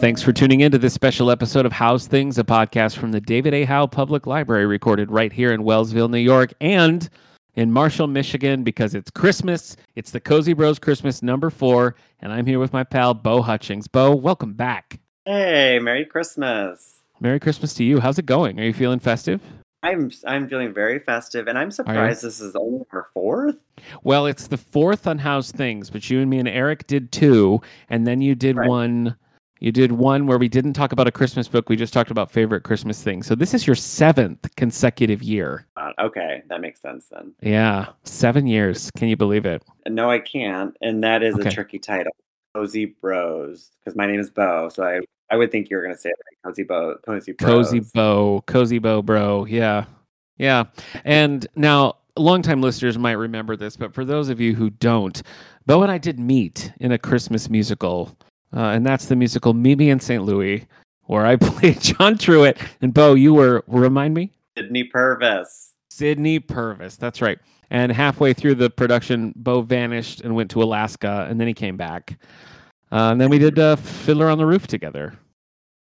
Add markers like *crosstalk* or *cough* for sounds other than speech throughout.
Thanks for tuning in to this special episode of How's Things, a podcast from the David A. Howe Public Library, recorded right here in Wellsville, New York, and in Marshall, Michigan, because it's Christmas. It's the Cozy Bros Christmas number four, and I'm here with my pal, Beau Hutchings. Beau, welcome back. Hey, Merry Christmas. Merry Christmas to you. How's it going? Are you feeling festive? I'm I'm feeling very festive, and I'm surprised this is only our fourth. Well, it's the fourth on How's Things, but you and me and Eric did two, and then you did Right. one. You did one where we didn't talk about a Christmas book. We just talked about favorite Christmas things. So this is your seventh consecutive year. Uh, okay, that makes sense then. Yeah, seven years. Can you believe it? No, I can't, and that is Okay. a tricky title, Cozy Bros, because my name is Beau, so I I would think you were gonna say it right. Cozy Bo, Cozy Bros. Cozy Bo, Cozy Bow Bro. Yeah. Yeah. And now, longtime listeners might remember this, but for those of you who don't, Beau and I did meet in a Christmas musical, uh, and that's the musical Me in St. Louis, where I *laughs* played John Truitt. And Beau, you were, remind me? Sydney Purvis. Sydney Purvis. That's right. And halfway through the production, Beau vanished and went to Alaska, and then he came back. Uh, and then we did uh, Fiddler on the Roof together.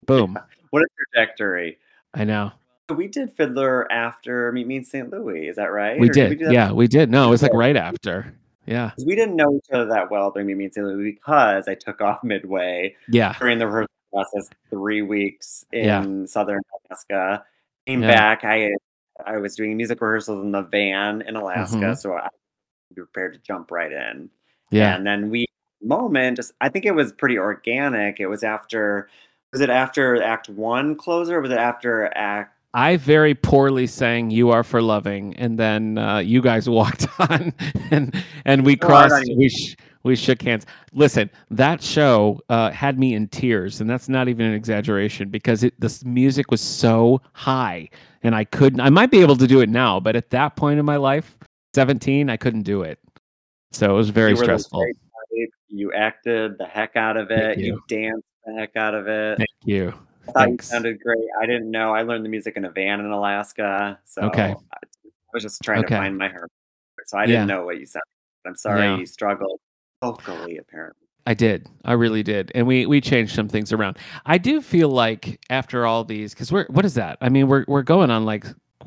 Boom. What a trajectory! I know. We did Fiddler after Meet Me in St. Louis. Is that right? We Or did. do that yeah, we did. No, it was like right after. Yeah. We didn't know each other that well during Meet Me in St. Louis because I took off midway Yeah. during the rehearsal process three weeks in Yeah. southern Alaska. Came Yeah. back. I I was doing music rehearsals in the van in Alaska, Mhm. so I was prepared to jump right in. Yeah. And then we moment just I think it was pretty organic. It was after was it after act one closer or was it after act I very poorly sang "You Are for Loving," and then uh, you guys *laughs* walked on, and and we Oh, crossed. don't we sh- we shook hands. Listen, that show uh, had me in tears, and that's not even an exaggeration because it, the music was so high, and I couldn't. I might be able to do it now, but at that point in my life, seventeen, I couldn't do it. So it was very you stressful. You acted the heck out of it. You. you. danced the heck out of it. Thank you. I thought Thanks. you sounded great. I didn't know. I learned the music in a van in Alaska. So Okay. I was just trying Okay. to find my herb. So I didn't Yeah. know what you said. I'm sorry Yeah. you struggled vocally, apparently. I did. I really did. And we we changed some things around. I do feel like after all these cuz we're what is that? I mean, we're we're going on like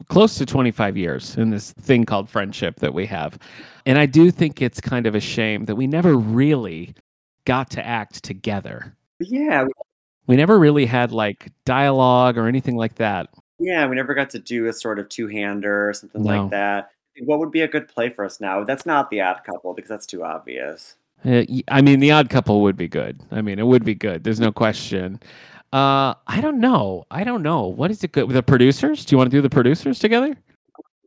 close to 25 years in this thing called friendship that we have. And I do think it's kind of a shame that we never really got to act together. Yeah, we- We never really had like dialogue or anything like that. yeah, we never got to do a sort of two-hander or something No. like that. What would be a good play for us now? That's not the odd couple because that's too obvious. Uh, I mean, the odd couple would be good. I mean, it would be good. There's no question. Uh, I don't know. I don't know. What is it good with the producers? Do you want to do the producers together?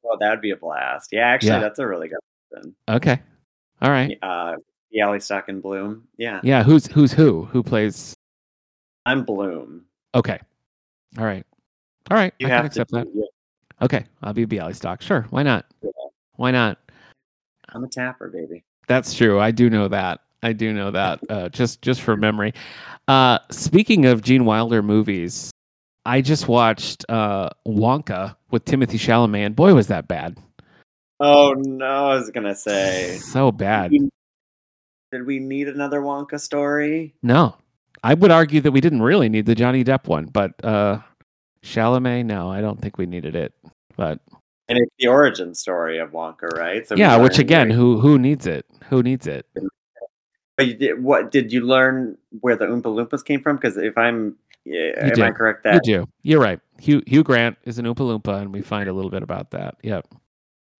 Well, that would be a blast. Yeah, actually, Yeah. that's a really good one. Okay. All right. Uh, Stock and Bloom. Yeah, Yeah. Who's who's who? Who plays? I'm Bloom. Okay. All right. All right. You I can accept that. yeah, Okay. I'll be Bialystock. Sure. Why not? Why not? I'm a tapper, baby. That's true. I do know that. I do know that. Uh, just just for memory. Uh, speaking of Gene Wilder movies, I just watched uh, Wonka with Timothée Chalamet, and boy, was that bad. Oh no, I was gonna say. So bad. Did we need another Wonka story? No, I would argue that we didn't really need the Johnny Depp one, but uh, Chalamet, no, I don't think we needed it. But And it's the origin story of Wonka, right? So yeah, which again, where- who who needs it? Who needs it? But you did, what did you learn where the Oompa Loompas came from? Because if I'm, yeah, am I did. correct You that do. You're right. Hugh Hugh Grant is an Oompa Loompa, and we find a little bit about that. Yep.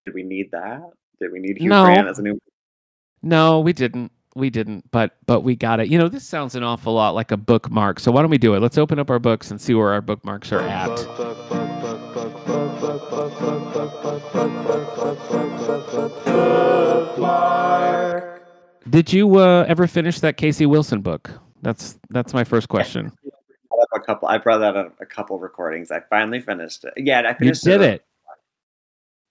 did we need that? Did we need Hugh No. Grant as an Oompa? No, we didn't. We didn't. But but we got it. You know, this sounds an awful lot like a bookmark. So why don't we do it? Let's open up our books and see where our bookmarks are at. Did you uh, ever finish that Casey Wilson book? That's that's my first question. A couple. I brought that up a couple recordings. I finally finished it. Yeah, I finished. You did uh, it.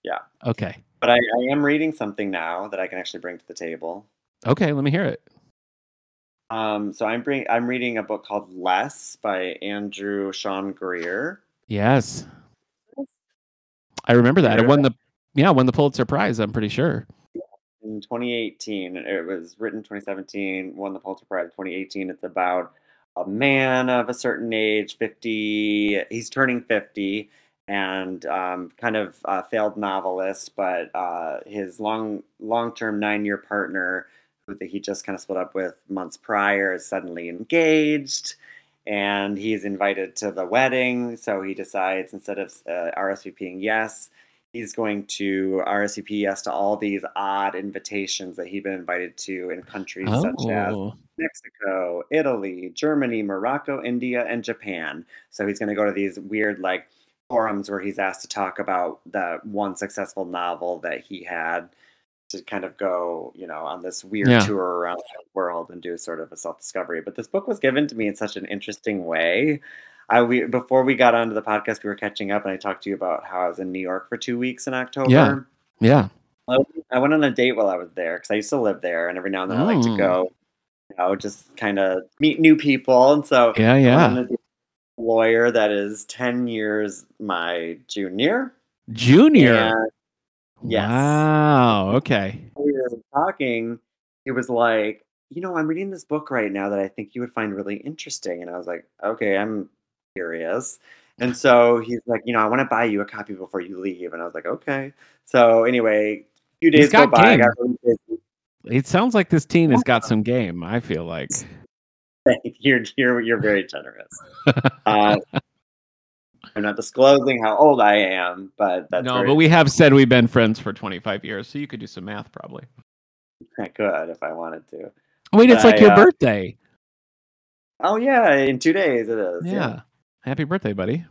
Yeah. Okay. But I, I am reading something now that I can actually bring to the table. Okay. Let me hear it. Um, so I'm bring I'm reading a book called Less by Andrew Sean Greer. Yes. I remember that. It won the yeah, won the Pulitzer Prize, I'm pretty sure. in 2018. It was written 2017, won the Pulitzer Prize 2018. It's about a man of a certain age, 50. He's turning 50 and um, kind of a failed novelist, but uh, his long long term nine year partner, who he just kind of split up with months prior, is suddenly engaged. And he's invited to the wedding, so he decides instead of uh, RSVPing yes, he's going to RSVP yes to all these odd invitations that he'd been invited to in countries such as Oh. Mexico, Italy, Germany, Morocco, India, and Japan. So he's going to go to these weird like forums where he's asked to talk about the one successful novel that he had to kind of go, you know, on this weird Yeah. tour around the world and do sort of a self-discovery. But this book was given to me in such an interesting way. I we before we got onto the podcast, we were catching up, and I talked to you about how I was in New York for two weeks in October. Yeah. I I went on a date while I was there because I used to live there, and every now and then I like to Mm. go, you know, just kind of meet new people. And so Yeah, I went yeah. on a date with a lawyer that is ten years my junior. Junior. And yes. Wow. Okay. we were talking, he was like, you know, I'm reading this book right now that I think you would find really interesting. And I was like, okay, I'm curious. And *laughs* so he's like, you know, I want to buy you a copy before you leave. And I was like, okay. So anyway, a few days go by. I got really busy. It sounds like this teen has got *laughs* some game, I feel like. You're you're you're very generous. Uh, *laughs* I'm not disclosing how old I am, but that's no, very but we have said we've been friends for 25 years, so you could do some math probably. *laughs* good if I wanted to. Wait, it's I, like your uh, birthday. Oh yeah, in two days it is. Yeah. Happy birthday, buddy.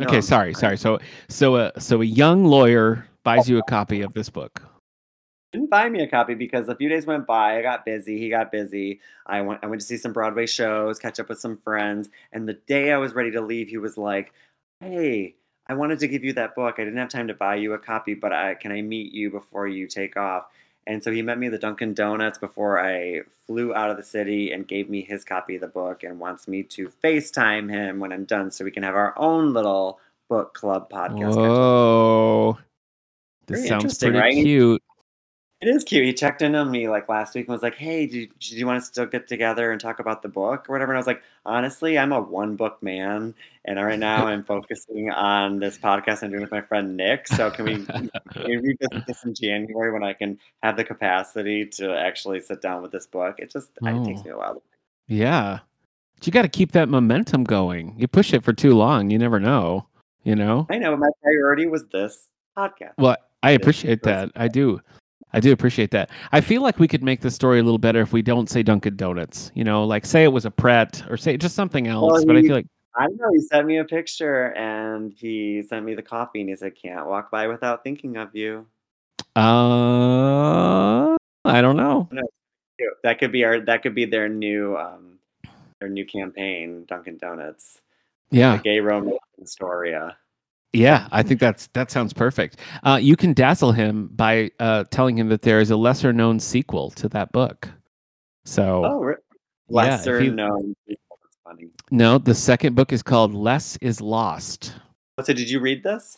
Okay, I'm sorry, sorry. So so a so a young lawyer buys you a copy of this book. didn't buy me a copy because a few days went by. I got busy. He got busy. I went. I went to see some Broadway shows, catch up with some friends. And the day I was ready to leave, he was like, "Hey, I wanted to give you that book. I didn't have time to buy you a copy, but I, can I meet you before you take off?" And so he met me at the Dunkin' Donuts before I flew out of the city and gave me his copy of the book and wants me to FaceTime him when I'm done so we can have our own little book club podcast. Whoa. This sounds pretty right? cute. It is cute. He checked in on me like last week and was like, "Hey, do you, do you want to still get together and talk about the book or whatever?" And I was like, "Honestly, I'm a one book man, and right now *laughs* I'm focusing on this podcast I'm doing with my friend Nic. So can we, *laughs* can we revisit this in January when I can have the capacity to actually sit down with this book? It just it takes Oh. me a while. Yeah. But you got to keep that momentum going. You push it for too long, you never know, you know? I know my priority was this podcast. Well, I appreciate that. I do. I do appreciate that. I feel like we could make the story a little better if we don't say Dunkin' Donuts. You know, like say it was a Pret or say just something else. but I feel like I know he sent me a picture and he sent me the coffee and he said, "Can't walk by without thinking of you." uh I don't know. That could be our that could be their new um their new campaign, Dunkin' Donuts. Yeah. The gay romance in Astoria. Yeah, I think that's that sounds perfect. Uh, you can dazzle him by uh, telling him that there is a lesser known sequel to that book. So Oh, re- yeah, lesser you- known funny. no, the second book is called Less is Lost. So did you read this?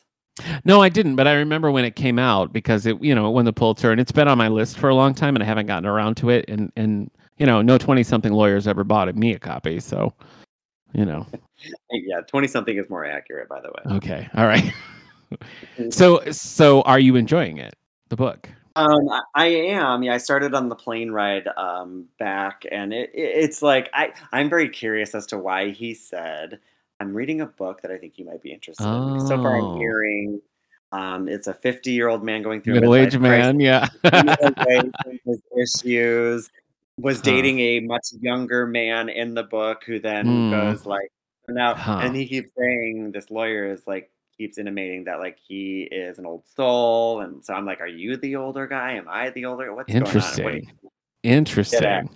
No, I didn't, but I remember when it came out because it, you know, it won the Pulitzer, and it's been on my list for a long time, and I haven't gotten around to it. And and you know, no twenty something lawyers ever bought me a copy, so you know, *laughs* Yeah, twenty something is more accurate, by the way. okay, all right. *laughs* so so, are you enjoying it? The book? Um, I, am. Yeah, I started on the plane ride um, back, and it, it, it's like I I'm very curious as to why he said I'm reading a book that I think you might be interested in. So far, Oh. I'm hearing um, it's a 50 year old man going through Middle aged crisis. man, yeah. *laughs* his issues. Was Huh. dating a much younger man in the book who then Hmm. goes like now, Huh. and he keeps saying this lawyer is like keeps intimating that like he is an old soul, and so I'm like, are you the older guy? Am I the older? What's going on? What Interesting. Interesting.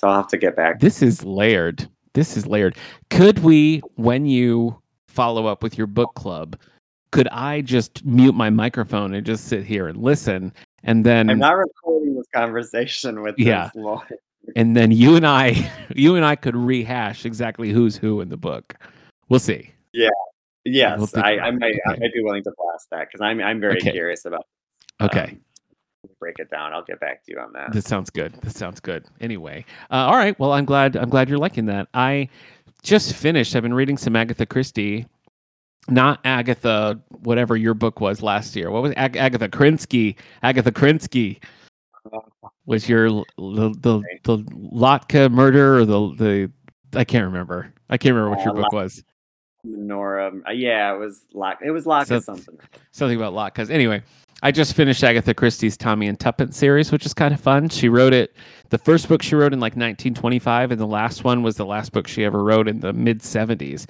So I'll have to get back. This is layered. This is layered. Could we, when you follow up with your book club, could I just mute my microphone and just sit here and listen? And then I'm not recording this conversation with Yeah. this lawyer. And then you and I, *laughs* you and I could rehash exactly who's who in the book. We'll see. Yeah. Yes, think I, I might I might be willing to blast that because I'm I'm very Okay. curious about. Okay. um, break it down. I'll get back to you on that. That sounds good. That sounds good. Anyway, uh, all right. Well, I'm glad. I'm glad you're liking that. I just finished. I've been reading some Agatha Christie, not Agatha, whatever your book was last year. What was Ag- Agatha Krinsky? Agatha Krinsky was your the the, the Lotka murder or the the I can't remember. I can't remember what your Uh, book was. Nora, uh, yeah, it was lock. It was lock So- something. something about. Because anyway, I just finished Agatha Christie's Tommy and Tuppence series, which is kind of fun. She wrote it. The first book she wrote in like 1925, and the last one was the last book she ever wrote in the mid 70s.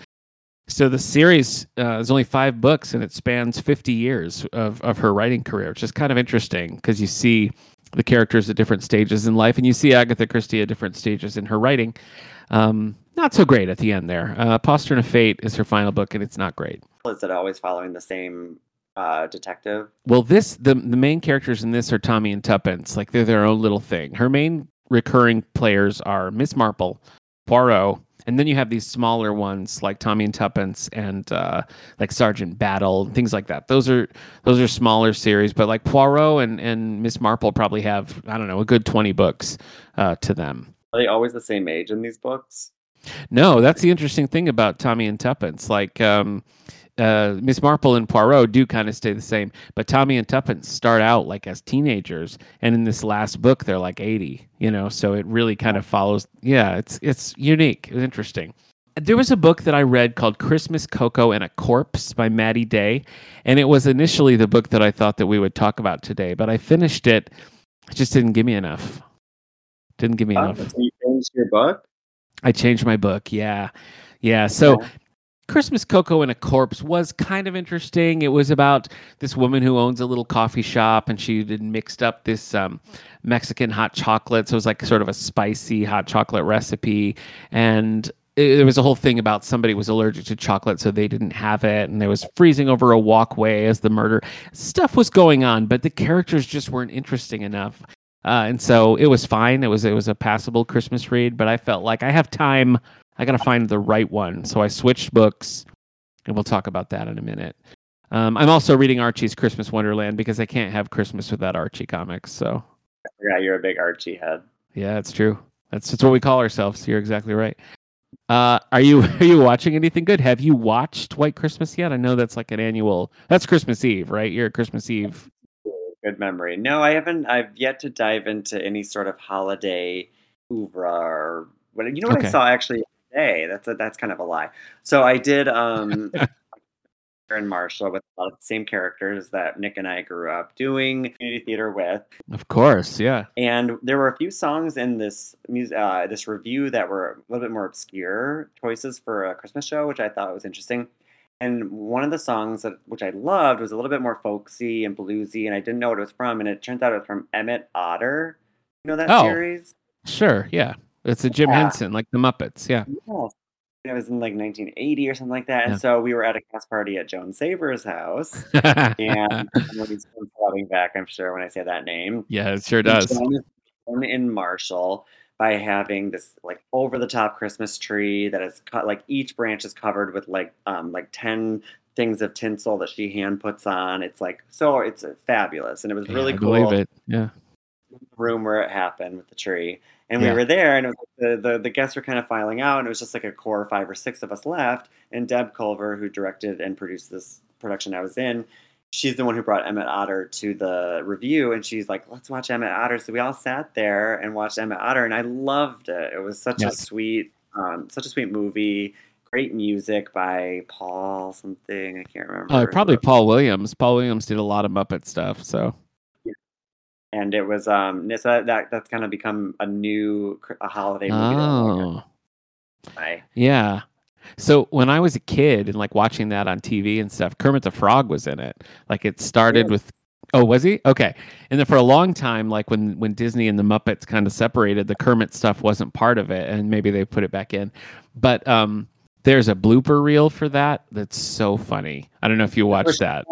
So the series uh, is only five books, and it spans 50 years of of her writing career, which is kind of interesting because you see the characters at different stages in life, and you see Agatha Christie at different stages in her writing. Um, not so great at the end there. Uh, Postern of Fate is her final book, and it's not great. Is it always following the same uh, detective? Well, this the the main characters in this are Tommy and Tuppence. Like they're their own little thing. Her main recurring players are Miss Marple, Poirot, and then you have these smaller ones like Tommy and Tuppence and uh, like Sergeant Battle and things like that. Those are those are smaller series, but like Poirot and and Miss Marple probably have I don't know a good twenty books uh, to them. Are they always the same age in these books? No, that's the interesting thing about Tommy and Tuppence. Like um, uh, Miss Marple and Poirot do kind of stay the same, but Tommy and Tuppence start out like as teenagers, and in this last book they're like eighty. You know, so it really kind of follows. Yeah, it's it's unique. It's interesting. There was a book that I read called Christmas Cocoa and a Corpse by Maddie Day, and it was initially the book that I thought that we would talk about today, but I finished it. It just didn't give me enough. Didn't give me Oh, enough. so you changed your book? I changed my book. Yeah. Yeah. So Yeah. Christmas Cocoa in a Corpse was kind of interesting. It was about this woman who owns a little coffee shop and she had mixed up this um, Mexican hot chocolate. So it was like sort of a spicy hot chocolate recipe. And there was a whole thing about somebody was allergic to chocolate, so they didn't have it. And there was freezing over a walkway as the murder. Stuff was going on, but the characters just weren't interesting enough. Uh, and so it was fine. It was it was a passable Christmas read, but I felt like I have time. I got to find the right one. So I switched books, and we'll talk about that in a minute. Um, I'm also reading Archie's Christmas Wonderland because I can't have Christmas without Archie comics. So Yeah, you're a big Archie head. yeah, it's true. That's that's what we call ourselves. You're exactly right. Uh, are you *laughs* are you watching anything good? Have you watched White Christmas yet? I know that's like an annual. That's Christmas Eve, right? You're at Christmas Eve. Good memory. No, I haven't. I've yet to dive into any sort of holiday oeuvre or what. You know what Okay. I saw actually today? That's a, that's kind of a lie. So I did um *laughs* in Marshall with a lot of the same characters that Nic and I grew up doing community theater with. Of course, yeah. And there were a few songs in this mus- uh, this review that were a little bit more obscure choices for a Christmas show, which I thought was interesting. And one of the songs that which I loved was a little bit more folksy and bluesy, and I didn't know what it was from. And it turns out it was from Emmet Otter. You know that Oh. series? Sure, yeah. It's a Jim Yeah. Henson, like the Muppets, yeah. Yes. It was in like 1980 or something like that. And Yeah. so we were at a cast party at Joan Saber's house. And *laughs* he's flooding back, I'm sure, when I say that name. yeah, it sure does. Joan in Marshall by having this like over the top Christmas tree that is cut like each branch is covered with like um like 10 things of tinsel that she hand puts on. It's like so it's uh, fabulous and it was Yeah, really I cool. believe it. Yeah. Room where it happened with the tree. And Yeah. we were there and it was like the, the the guests were kind of filing out and it was just like a core five or six of us left and Deb Culver who directed and produced this production I was in she's the one who brought Emmet Otter to the review, and she's like, "Let's watch Emmet Otter." So we all sat there and watched Emmet Otter, and I loved it. It was such a sweet, um, such a sweet movie. Great music by Paul something I can't remember. Uh, probably Paul Williams. Paul Williams did a lot of Muppet stuff. So and it was um so that, that that's kind of become a new a holiday movie. that I like. Oh, yeah. So when I was a kid and like watching that on TV and stuff, Kermit the Frog was in it. Like it started Yeah. with. Oh, was he? Okay. And then for a long time, like when when Disney and the Muppets kind of separated, the Kermit stuff wasn't part of it, and maybe they put it back in. But um, there's a blooper reel for that that's so funny. I don't know if you watched that.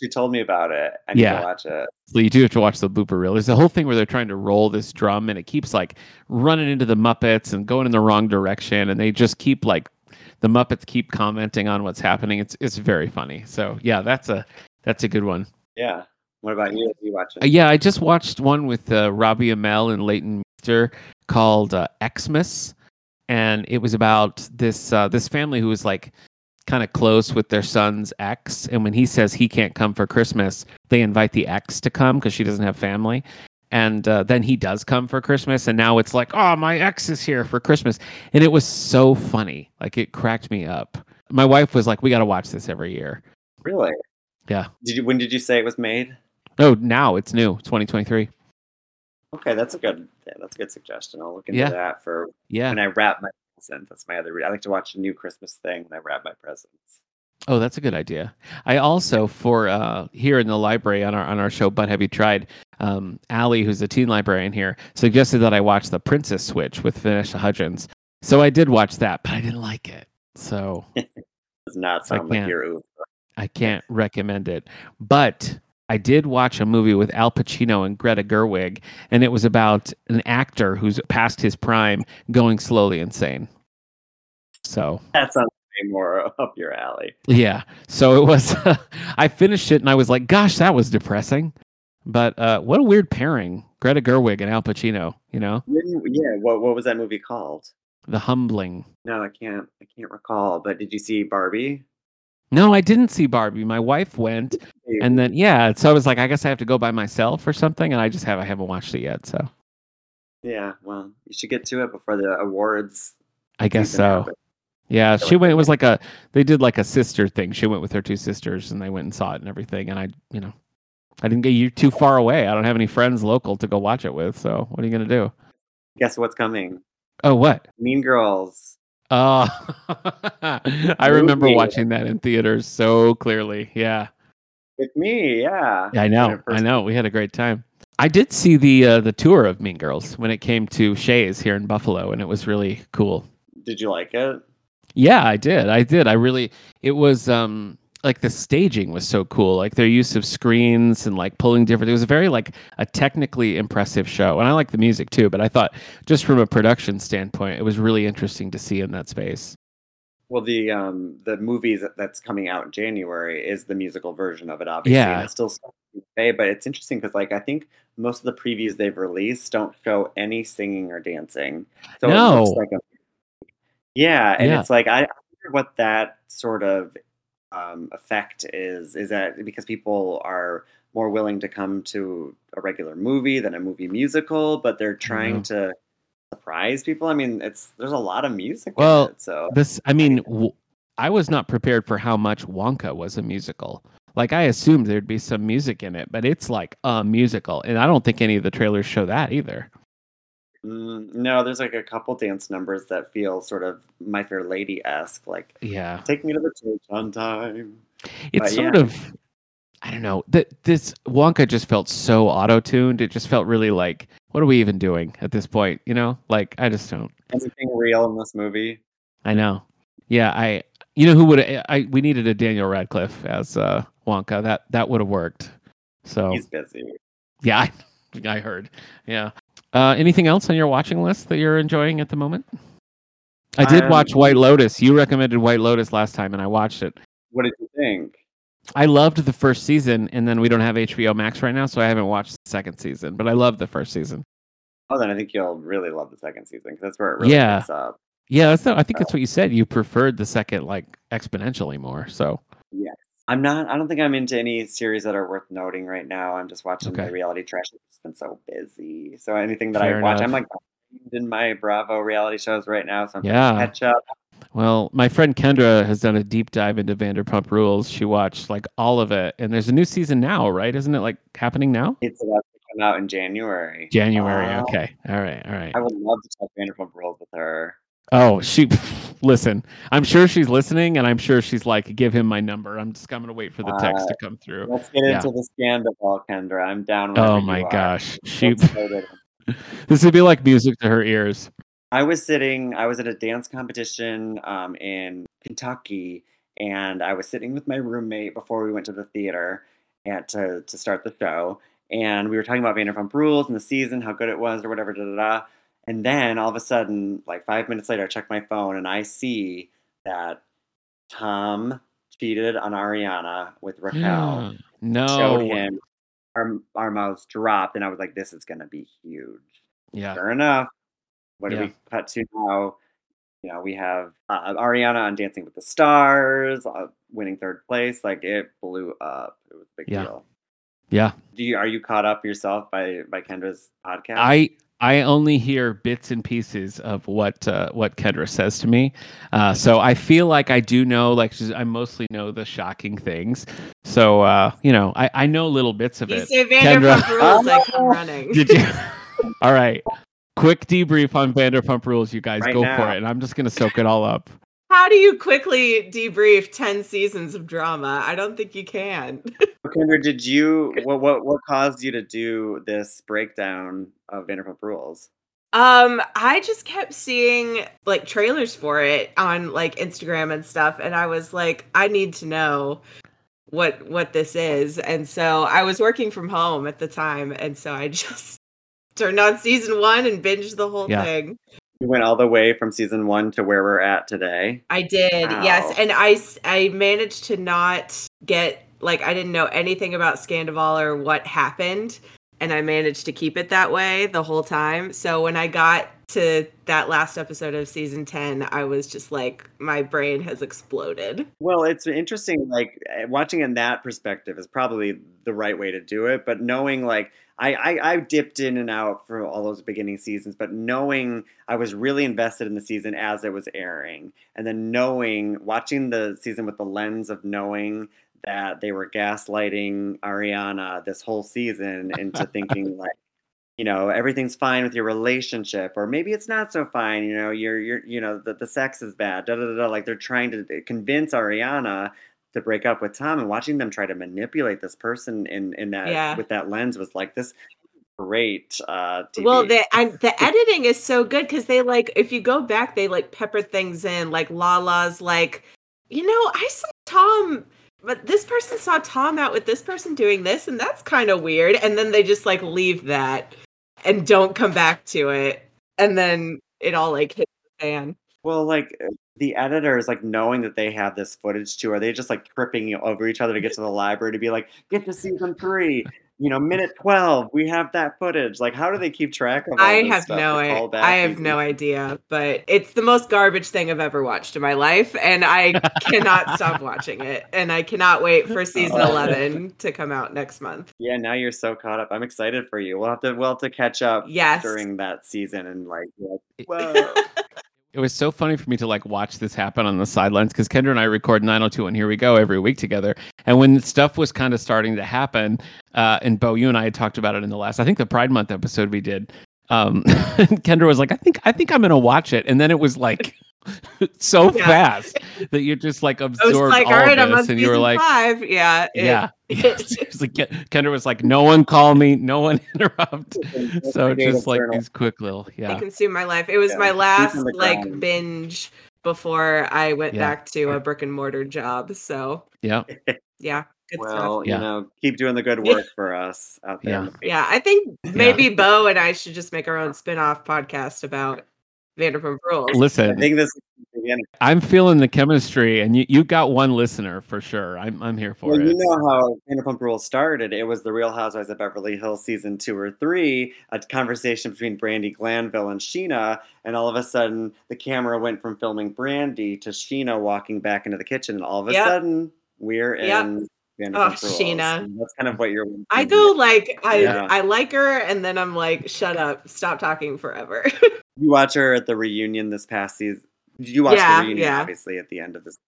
She told me about it. I need Yeah. to watch it. So you do have to watch the blooper reel. There's the whole thing where they're trying to roll this drum and it keeps like running into the Muppets and going in the wrong direction, and they just keep like the Muppets keep commenting on what's happening. It's it's very funny. So yeah, that's a that's a good one. Yeah. What about you? You watching? Uh, yeah, I just watched one with uh, Robbie Amell and Leighton Meester called uh, EXmas, and it was about this uh, this family who was like kind of close with their son's ex, and when he says he can't come for Christmas, they invite the ex to come because she doesn't have family. And uh, then he does come for Christmas, and now it's like, oh, my ex is here for Christmas, and it was so funny, like it cracked me up. My wife was like, "We got to watch this every year." Really? Yeah. Did you? When did you say it was made? Oh, now it's new, 2023. Okay, that's a good. Yeah, that's a good suggestion. I'll look into Yeah. that for Yeah. when I wrap my presents. That's my other. Re- I like to watch a new Christmas thing when I wrap my presents. Oh, that's a good idea. I also for uh, here in the library on our on our show, but have you tried? Um, Allie, who's a teen librarian here, suggested that I watch The Princess Switch with Vanessa Hudgens. So I did watch that, but I didn't like it. So *laughs* Does not sound like your. I can't recommend it. But I did watch a movie with Al Pacino and Greta Gerwig, and it was about an actor who's past his prime going slowly insane. So That sounds way more *laughs* up your alley. Yeah. So it was, *laughs* I finished it and I was like, gosh, that was depressing. But uh, what a weird pairing. Greta Gerwig and Al Pacino, you know? Yeah. What What was that movie called? The Humbling. No, I can't. I can't recall. But did you see Barbie? No, I didn't see Barbie. My wife went. And then, yeah. So I was like, I guess I have to go by myself or something. And I just have, I haven't watched it yet. So yeah. Well, you should get to it before the awards. I guess so. happens. Yeah. She went, it was like a, they did like a sister thing. She went with her two sisters and they went and saw it and everything. And I, you know, I didn't get you too far away. I don't have any friends local to go watch it with. So what are you going to do? Guess what's coming? Oh, what? Mean Girls. Oh, *laughs* I remember Movie. watching that in theaters so clearly. Yeah, With me, yeah. I know. I know. We had a great time. I did see the uh, the tour of Mean Girls when it came to Shea's here in Buffalo, and it was really cool. Did you like it? Yeah, I did. I did. I really. It was um like the staging was so cool. Like their use of screens and like pulling different. It was a very like a technically impressive show, and I like the music too. But I thought just from a production standpoint, it was really interesting to see in that space. Well, the um the movies that- that's coming out in January is the musical version of it, obviously. Yeah. It's still okay, but it's interesting because like I think most of the previews they've released don't show any singing or dancing. So it No. looks like a yeah, and Yeah. it's like I I wonder what that sort of um, effect is. Is that because people are more willing to come to a regular movie than a movie musical, but they're trying know. to surprise people? I mean, it's there's a lot of music Well, in it, so This, I mean, w- I was not prepared for how much Wonka was a musical. Like I assumed there'd be some music in it, but it's like a musical, and I don't think any of the trailers show that either. Mm, no, there's like a couple dance numbers that feel sort of My Fair Lady esque, like Yeah, "Take me to the church on time." it's But sort yeah. of, I don't know. That this Wonka just felt so auto tuned. It just felt really like, what are we even doing at this point? You know, like I just don't. Anything real in this movie? I know. Yeah, I. You know who would I? We needed a Daniel Radcliffe as uh, Wonka. That that would have worked. So He's busy. Yeah, I, *laughs* I heard. Yeah. Uh, anything else on your watching list that you're enjoying at the moment? I did Um, watch White Lotus. You recommended White Lotus last time, and I watched it. What did you think? I loved the first season, and then we don't have HBO Max right now, so I haven't watched the second season. But I loved the first season. Oh, then I think you'll really love the second season because that's where it really Yeah. picks up. Yeah, that's I think that's what you said. You preferred the second like exponentially more. So I'm not. I don't think I'm into any series that are worth noting right now. I'm just watching Okay. the reality trash. It's been so busy. So anything that Fair I watch, enough. I'm like in my Bravo reality shows right now. So I'm Yeah. to catch up. Well, my friend Kendra has done a deep dive into Vanderpump Rules. She watched like all of it, and there's a new season now, right? Isn't it like happening now? It's about to come out in January. January. Oh, Okay. All right. All right. I would love to talk Vanderpump Rules with her. Oh, she listen. I'm sure she's listening, and I'm sure she's like, "Give him my number." I'm just I'm gonna wait for the text Uh, to come through. Let's get Yeah. into the scandal, Kendra. I'm down. Oh my gosh, she. Let's go to it. this would be like music to her ears. I was sitting, I was at a dance competition um, in Kentucky, and I was sitting with my roommate before we went to the theater. and to to start the show. And we were talking about Vanderpump Rules and the season, how good it was, or whatever. Da, da, da. And then all of a sudden, like five minutes later, I check my phone and I see that Tom cheated on Ariana with Raquel. no. Showed him. Our our mouths dropped, and I was like, "This is gonna be huge." Yeah. Sure enough, what Yeah. do we cut to now? You know, we have uh, Ariana on Dancing with the Stars, uh, winning third place. Like it blew up. It was a big Yeah. deal. Yeah. Do you are you caught up yourself by by Kendra's podcast? I I only hear bits and pieces of what uh, what Kendra says to me, uh, so I feel like I do know. Like I mostly know the shocking things. So uh, you know, I, I know little bits of You it. say Vanderpump Kendra. Rules, I come *laughs* running. Did you? *laughs* all right. Quick debrief on Vanderpump Rules, you guys. Right go for it, and I'm just gonna soak it all up. How do you quickly debrief 10 seasons of drama? I don't think you can. *laughs* Kendra, did you what what what caused you to do this breakdown of Vanderpump Rules? Um, I just kept seeing like trailers for it on like Instagram and stuff, and I was like, I need to know what what this is. And so I was working from home at the time, and so I *laughs* just turned on season one and binged the whole Yeah. thing. You went all the way from season one to where we're at today. I did, yes, and I I managed to not get like I didn't know anything about Scandoval or what happened, and I managed to keep it that way the whole time. So when I got to that last episode of season ten, I was just like, my brain has exploded. Well, it's interesting. Like eh, watching in that perspective is probably the right way to do it. But knowing, like, I, I I dipped in and out for all those beginning seasons, but knowing I was really invested in the season as it was airing, and then knowing watching the season with the lens of knowing that they were gaslighting Ariana this whole season into *laughs* thinking like. You know everything's fine with your relationship, or maybe it's not so fine. You know, you're you're you know the, the sex is bad. Da, da, da, da. Like they're trying to convince Ariana to break up with Tom, and watching them try to manipulate this person in in that Yeah. with that lens was like this great uh TV. Well, the and the editing is so good because they like if you go back, they like pepper things in. Like Lala's like, you know, I saw Tom, but this person saw Tom out with this person doing this, and that's kind of weird. And then they just like leave that and don't come back to it, and then it all like hits the fan. well, like uh, the editors, like knowing that they have this footage too, are they just like tripping over each other to get to the library to be like, get to season three? You know, minute twelve, we have that footage. Like, how do they keep track of? All I this have stuff no to I, call I have these- no idea, but it's the most garbage thing I've ever watched in my life, and I cannot stop *laughs* watching it. And I cannot wait for season Oh. eleven to come out next month. Yeah, now you're so caught up. I'm excited for you. We'll have to we'll have to catch up Yes. during that season and like, like whoa. *laughs* It was so funny for me to like watch this happen on the sidelines because Kendra and I record 902 and here we go every week together. And when stuff was kind of starting to happen, uh, and Beau, you and I had talked about it in the last, I think the Pride Month episode we did. Um, *laughs* Kendra was like, I think I think I'm gonna watch it, and then it was like *laughs* so Yeah. fast that you're just like I absorbed like, all all right, of I'm on this, and you were like, five. Yeah. it- yeah. it- It was like, Kendra was like, no one call me, no one *laughs* interrupt. So just like journal. these quick little, It yeah, consumed my life. It was Yeah, my last like binge before I went Yeah. back to a brick and mortar job. So yeah. *laughs* yeah, good stuff. well, Yeah. you know, keep doing the good work for us out there. Yeah. the Yeah, I think maybe Beau and I should just make our own spin-off podcast about Vanderpump Rules. I Listen, think this is the beginning. I'm feeling the chemistry, and you, you got one listener for sure. I'm I'm here for Well, you know how Vanderpump Rules started. It was the Real Housewives of Beverly Hills season two or three, a conversation between Brandi Glanville and Scheana, and all of a sudden the camera went from filming Brandi to Scheana walking back into the kitchen, and all of a Yep. sudden we're Yep. in Vanderpump Oh. Scheana. And That's kind of what you're. I go like I Yeah. I like her and then I'm like shut up, stop talking forever. *laughs* You watch her at the reunion this past season. You watch Yeah, the reunion? yeah. Obviously, at the end of this,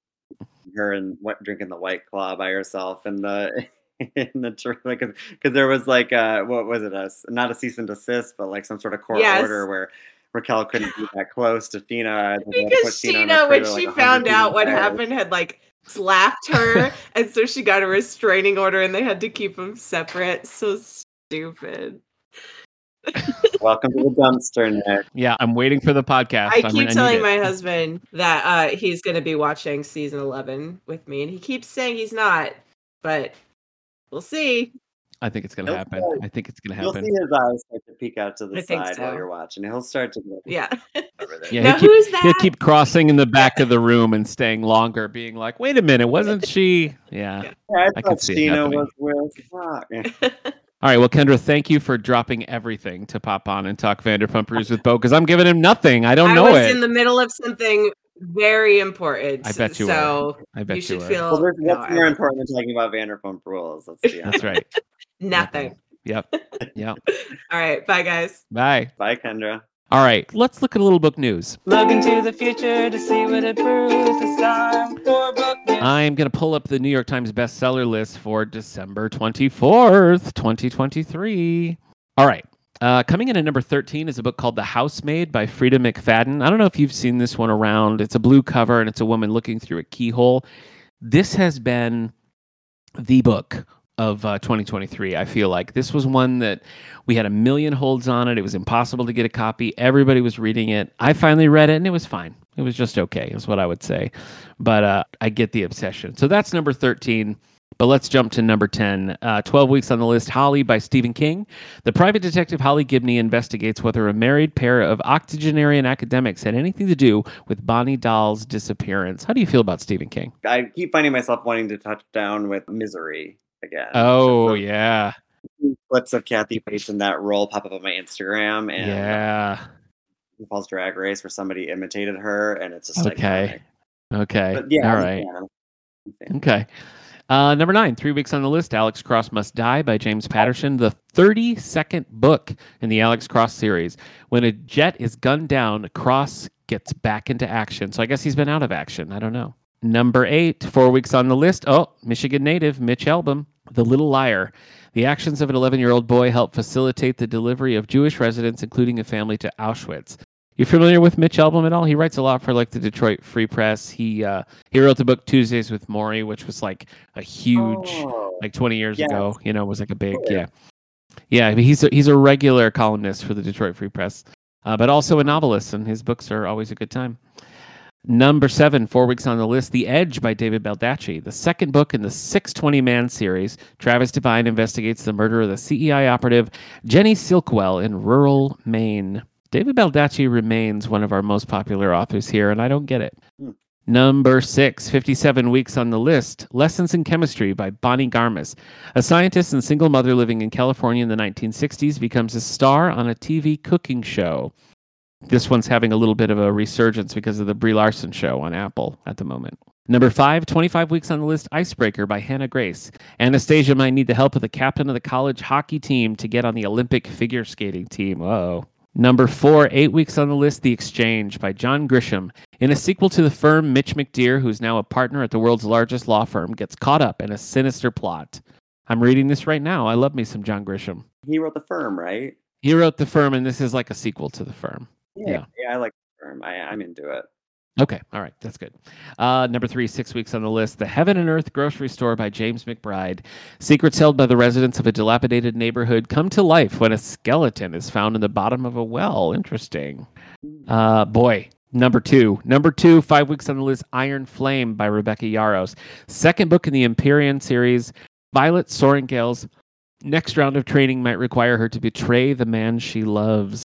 her and what drinking the White Claw by herself and the in the *laughs* church, like because there was like uh what was it a s- not a cease and desist, but like some sort of court Yes. order where Raquel couldn't be that close to Scheana. and they had to put because Scheana on the Scheana, when she like, found out what happened, had like slapped her, and so she got a restraining order, and they had to keep them separate. So stupid. Welcome to the dumpster, Nic. Yeah, I'm waiting for the podcast. I I'm- keep telling my husband that uh, he's going to be watching season eleven with me, and he keeps saying he's not, but We'll see. I think it's gonna He'll happen. start- I think it's gonna You'll see happen. his eyes start to peek out to the I think side while you're watching. He'll start to get Yeah. *laughs* *laughs* Yeah, now he'll keep, who's that? he'll keep crossing in the back of the room and staying longer, being like, "Wait a minute, wasn't she?" Yeah. Yeah. I, I thought could see it was with *laughs* All right. Well, Kendra, thank you for dropping everything to pop on and talk Vanderpump Rules with Beau because I'm giving him nothing. I don't I know was it. in the middle of something very important. I bet you were. so I bet you should were. feel Well, there's, no, what's I more important than talking about Vanderpump Rules? Let's be honest. That's right. Nothing. Yep. *laughs* Yep. All right, bye guys. Bye. Bye, Kendra. All right. Let's look at a little book news. Look into the future to see what it proves. It's time for book news. I'm going to pull up the New York Times bestseller list for December 24th, 2023. All right. Uh, coming in at number 13 is a book called The Housemaid by Freida McFadden. I don't know if you've seen this one around. It's a blue cover and it's a woman looking through a keyhole. This has been the book of uh, 2023. I feel like this was one that we had a million holds on it. It was impossible to get a copy. Everybody was reading it. I finally read it and it was fine. It was just okay, is what I would say. But uh, I get the obsession. So that's number 13. But let's jump to number 10. Uh, 12 weeks on the list Holly by Stephen King. The private detective Holly Gibney investigates whether a married pair of octogenarian academics had anything to do with Bonnie Dahl's disappearance. How do you feel about Stephen King? I keep finding myself wanting to touch down with Misery again. Oh, yeah. Clips of Kathy Bates in that role pop up on my Instagram and Yeah. RuPaul's Drag Race where somebody imitated her, and it's just Okay. iconic. Okay. But yeah, All right. fan. I'm a fan. Okay. Uh, number nine, three weeks on the list Alex Cross Must Die by James Patterson, the 32nd book in the Alex Cross series. When a jet is gunned down, Cross gets back into action. So I guess he's been out of action. I don't know. Number eight, four weeks on the list. Oh, Michigan native Mitch Albom, The Little Liar. The actions of an 11 year old boy help facilitate the delivery of Jewish residents, including a family, to Auschwitz. You familiar with Mitch Albom at all? He writes a lot for like the Detroit Free Press. He uh, he wrote the book Tuesdays with Morrie, which was like a huge, Oh, like 20 years yes. ago. You know, was like a big, yeah, yeah. I mean, he's a, he's a regular columnist for the Detroit Free Press, uh, but also a novelist, and his books are always a good time. Number seven, four weeks on the list, The Edge by David Baldacci, the second book in the 620 Man series. Travis Devine investigates the murder of the CEI operative Jenny Silkwell in rural Maine. David Baldacci remains one of our most popular authors here, and I don't get it. Hmm. Number six, 57 weeks on the list, Lessons in Chemistry by Bonnie Garmus. A scientist and single mother living in California in the 1960s becomes a star on a TV cooking show. This one's having a little bit of a resurgence because of the Brie Larson show on Apple at the moment. Number five, 25 weeks on the list, Icebreaker by Hannah Grace. Anastasia might need the help of the captain of the college hockey team to get on the Olympic figure skating team. Whoa. Number four, eight weeks on the list, The Exchange by John Grisham. In a sequel to the firm, Mitch McDeere, who's now a partner at the world's largest law firm, gets caught up in a sinister plot. I'm reading this right now. I love me some John Grisham. He wrote the firm, right? He wrote The Firm, and this is like a sequel to The Firm. Yeah. yeah, I like the firm. I, I'm into it. Okay, all right, that's good. Uh, number three, six weeks on the list, The Heaven and Earth Grocery Store by James McBride. Secrets held by the residents of a dilapidated neighborhood come to life when a skeleton is found in the bottom of a well. Interesting. Uh, boy, number two, number two, five weeks on the list, Iron Flame by Rebecca Yarros. Second book in the Empyrean series. Violet Sorrengail's next round of training might require her to betray the man she loves.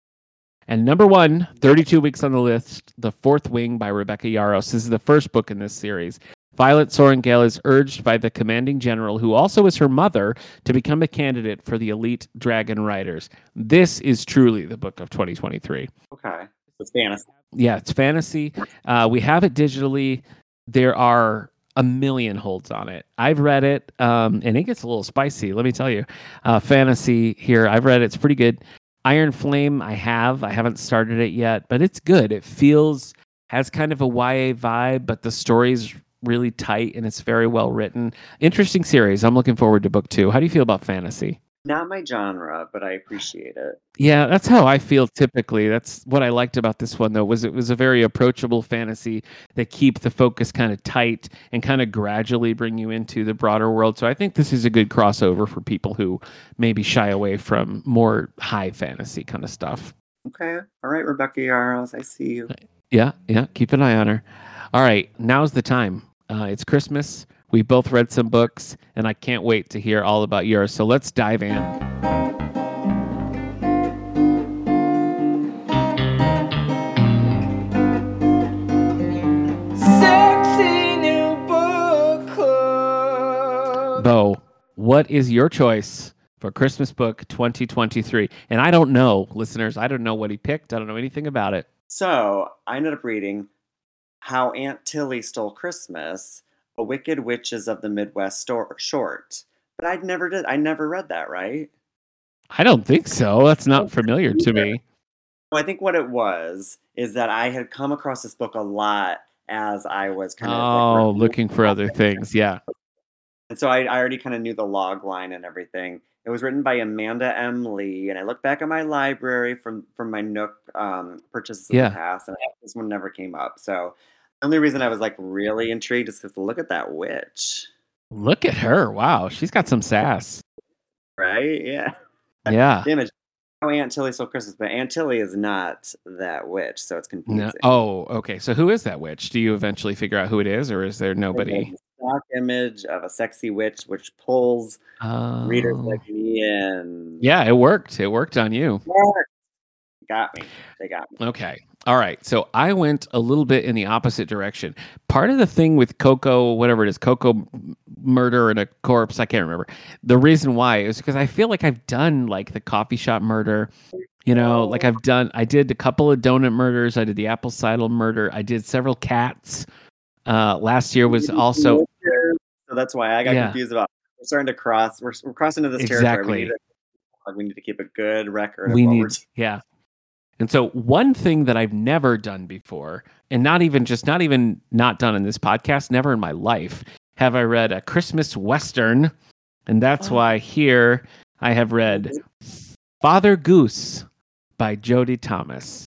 And number one, 32 weeks on the list, The Fourth Wing by Rebecca Yarros. This is the first book in this series. Violet Sorrengail is urged by the commanding general, who also is her mother, to become a candidate for the elite dragon riders. This is truly the book of 2023. Okay. It's fantasy. Yeah, it's fantasy. Uh, we have it digitally. There are a million holds on it. I've read it, um, and it gets a little spicy. Let me tell you, uh, fantasy here. I've read it. It's pretty good. Iron Flame, I have. I haven't started it yet, but it's good. It feels has kind of a YA vibe, but the story's really tight and it's very well written. Interesting series. I'm looking forward to book two. How do you feel about fantasy? Not my genre, but I appreciate it. Yeah, that's how I feel typically. That's what I liked about this one though was it was a very approachable fantasy that keep the focus kind of tight and kind of gradually bring you into the broader world. So I think this is a good crossover for people who maybe shy away from more high fantasy kind of stuff. Okay. All right, Rebecca Yarros, I see you. Yeah, yeah, keep an eye on her. All right, now's the time. Uh, it's Christmas. We both read some books, and I can't wait to hear all about yours. So let's dive in. Sexy new book club. Beau, what is your choice for Christmas book 2023? And I don't know, listeners, I don't know what he picked. I don't know anything about it. So I ended up reading How Aunt Tilly Stole Christmas, a Wicked Witches of the Midwest sto- short. But I'd never did. I never read that, right? I don't think so. That's not familiar to me. I think what it was is that I had come across this book a lot as I was kind of Oh, reviewing looking for other things. Yeah. And so I, I already kind of knew the log line and everything. It was written by Amanda M. Lee, and I looked back at my library from from my Nook um, purchases in Yeah. the past, and this one never came up. So the only reason I was like really intrigued is because look at that witch, Look at her. Wow. She's got some sass. right? Yeah, *laughs* Yeah. image. Oh, Aunt Tilly stole Christmas, but Aunt Tilly is not that witch, so it's confusing. No. Oh, okay. So who is that witch? Do you eventually figure out who it is, or is there nobody? stock image of a sexy witch, which pulls readers Oh. like me in. Yeah, it worked. It worked on you. Got me. They got me. Okay. All right. So I went a little bit in the opposite direction. Part of the thing with Coco, whatever it is, Coco murder and a corpse, I can't remember. The reason why is because I feel like I've done like the coffee shop murder. You know, like I've done, I did a couple of donut murders. I did the apple cider murder. I did several cats. Uh, last year was also So that's why I got Yeah. confused about. We're starting to cross. We're, we're crossing into this territory. We Exactly. need, to, we need to keep a good record. we need yeah and so one thing that i've never done before and not even just not even not done in this podcast never in my life have i read a christmas western and that's Oh. why here i have read father goose by jodi thomas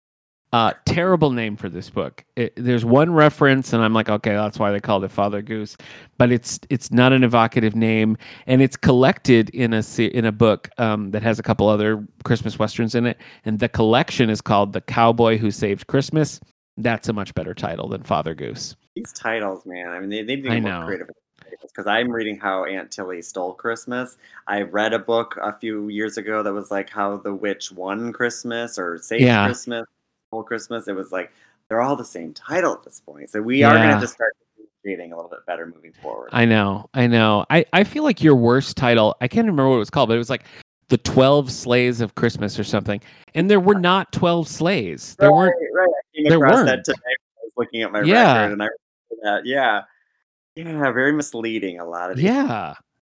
uh, terrible name for this book. It, there's one reference, and I'm like, okay, that's why they called it Father Goose, but it's it's not an evocative name, and it's collected in a in a book um, that has a couple other Christmas westerns in it, and the collection is called The Cowboy Who Saved Christmas. That's a much better title than Father Goose. These titles, man. I mean, they, they need to be more creative. Because I'm reading how Aunt Tilly stole Christmas. I read a book a few years ago that was like how the witch won Christmas or saved Yeah. Christmas, stole Christmas. It was like they're all the same title at this point. So we are going Yeah. to just start creating a little bit better moving forward. I know, I know. I, I feel like your worst title, I can't remember what it was called, but it was like The 12 Sleighs of Christmas or something. And there were not 12 sleighs. There weren't right. I came there across weren't. that today. when I was looking at my Yeah. record, and I remember that. Yeah, yeah, very misleading. A lot of these. Yeah.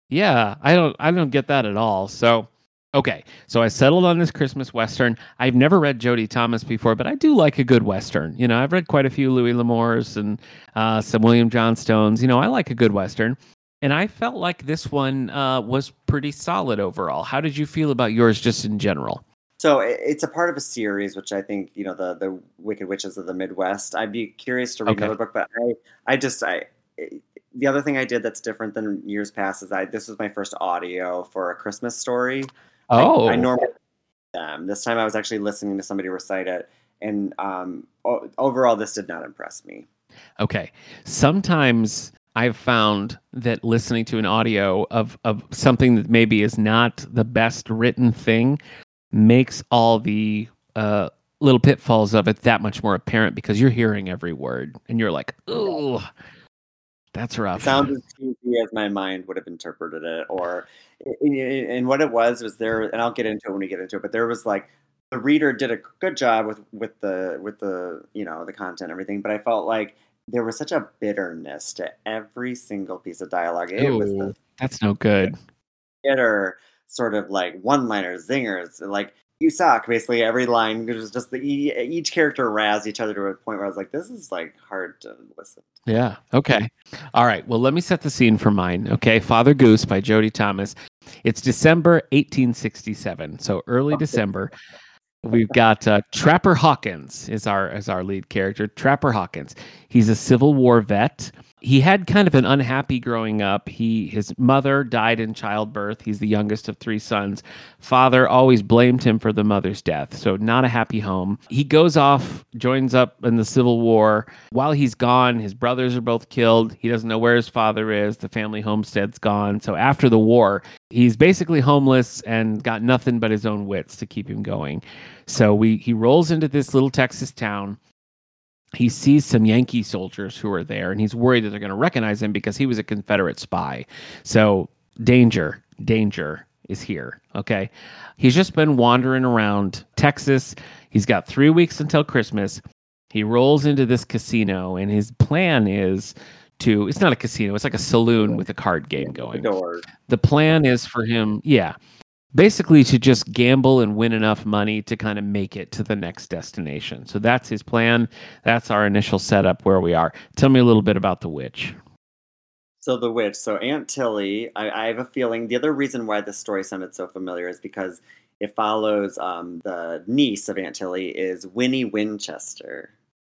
Yeah. I don't I don't get that at all. So okay. So I settled on this Christmas Western. I've never read Jodi Thomas before, but I do like a good Western. You know, I've read quite a few Louis L'Amours and uh, some William Johnstones. You know, I like a good Western. And I felt like this one uh, was pretty solid overall. How did you feel about yours just in general? So it's a part of a series, which I think you know the the Wicked Witches of the Midwest. I'd be curious to read Okay. another book, but I I just I the other thing I did that's different than years past is I this was my first audio for a Christmas story. I- Oh, I, normally them. This time I was actually listening to somebody recite it, and um, o- overall this did not impress me. Okay. Sometimes I've found that listening to an audio of, of something that maybe is not the best written thing makes all the uh, little pitfalls of it that much more apparent because you're hearing every word and you're like, ooh, that's It rough. sounds as cheesy as my mind would have interpreted it, or and- what it was was there, and I'll get into it when we get into it. But there was like the reader did a good job with with the with the you know the content and everything, but I felt like there was such a bitterness to every single piece of dialogue. It was the that's no good. bitter sort of like one liners, zingers, like you suck. Basically, every line was just the each character razzed each other to a point where I was like, this is like hard to listen. Yeah. Okay. All right. Well, let me set the scene for mine. Okay. Father Goose by Jodi Thomas. It's December 1867. So early December. We've got uh, Trapper Hawkins is our as our lead character. Trapper Hawkins. He's a Civil War vet. He had kind of an unhappy growing up. He his mother died in childbirth. He's the youngest of three sons. Father always blamed him for the mother's death, so not a happy home. He goes off, joins up in the Civil War. While he's gone, his brothers are both killed. He doesn't know where his father is. The family homestead's gone. So after the war, he's basically homeless and got nothing but his own wits to keep him going. So we he rolls into this little Texas town he sees some Yankee soldiers who are there and he's worried that they're going to recognize him because he was a Confederate spy. So, danger, danger is here. Okay. He's just been wandering around Texas. He's got three weeks until Christmas. He rolls into this casino and his plan is to, it's not a casino, it's like a saloon with a card game going. The plan is for him, yeah, basically to just gamble and win enough money to kind of make it to the next destination. So that's his plan. That's our initial setup where we are. Tell me a little bit about the witch. So the witch. So Aunt Tilly. I, I have a feeling the other reason why this story sounded so familiar is because it follows um, the niece of Aunt Tilly is Winnie Winchester.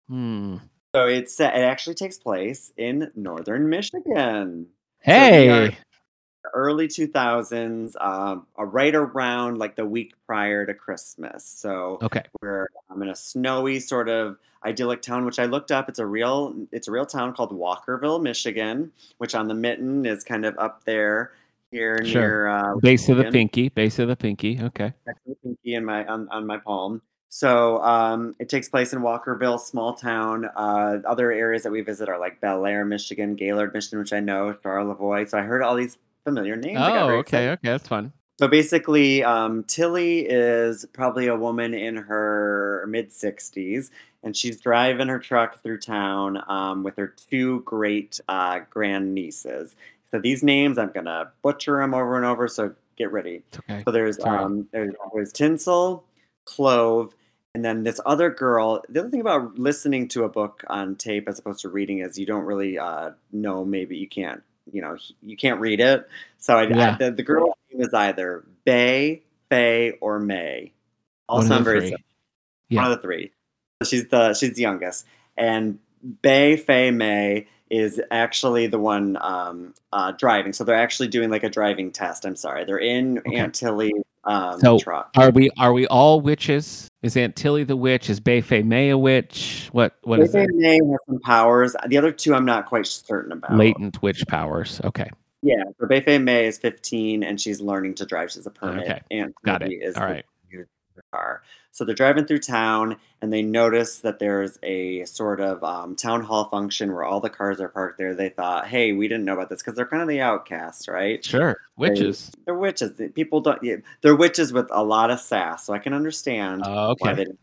Hmm. So it's it actually takes place in northern Michigan. Hey. are- early 2000s, um, right around like the week prior to Christmas. So okay. we're um, in a snowy sort of idyllic town, which I looked up. It's a real it's a real town called Walkerville, Michigan, which on the mitten is kind of up there here Sure. near uh, Base of the pinky. Base of the pinky. Okay. the pinky in my on, on my palm. So um, it takes place in Walkerville, small town. Uh, other areas that we visit are like Bellaire, Michigan, Gaylord, Michigan, which I know, Charlevoix. So I heard all these familiar names. Oh, okay. excited. Okay. That's fun. So basically, um, Tilly is probably a woman in her mid 60s, and she's driving her truck through town um, with her two great uh, grand nieces. So these names, I'm gonna butcher them over and over. So get ready. Okay. So there's um there's, there's Tinsel, Clove, and then this other girl. The other thing about listening to a book on tape as opposed to reading is you don't really uh, know. Maybe you can't. You know, you can't read it. So I, Yeah. I, the, the girl's name is either Bay, Faye, or May. All One of the sound very similar. Yeah. One of the three. She's the she's the youngest, and Bay Faye May is actually the one um, uh, driving. So they're actually doing like a driving test. I'm sorry, they're in Okay. Aunt Tilly's um, So, truck. Are we are we all witches? Is Aunt Tilly the witch? Is Bay Fay May a witch? What what Bay is? May has some powers. The other two, I'm not quite certain about. Latent witch powers. Okay. Yeah, so May is 15 and she's learning to drive. She's a permit. Okay. Aunt Got Tilly it. Is All right. User of the car. So they're driving through town and they notice that there's a sort of um, town hall function where all the cars are parked there. They thought, hey, we didn't know about this because they're kind of the outcasts, right? Sure. Witches. They're witches. People don't. Yeah, they're witches with a lot of sass, so I can understand Oh, why they didn't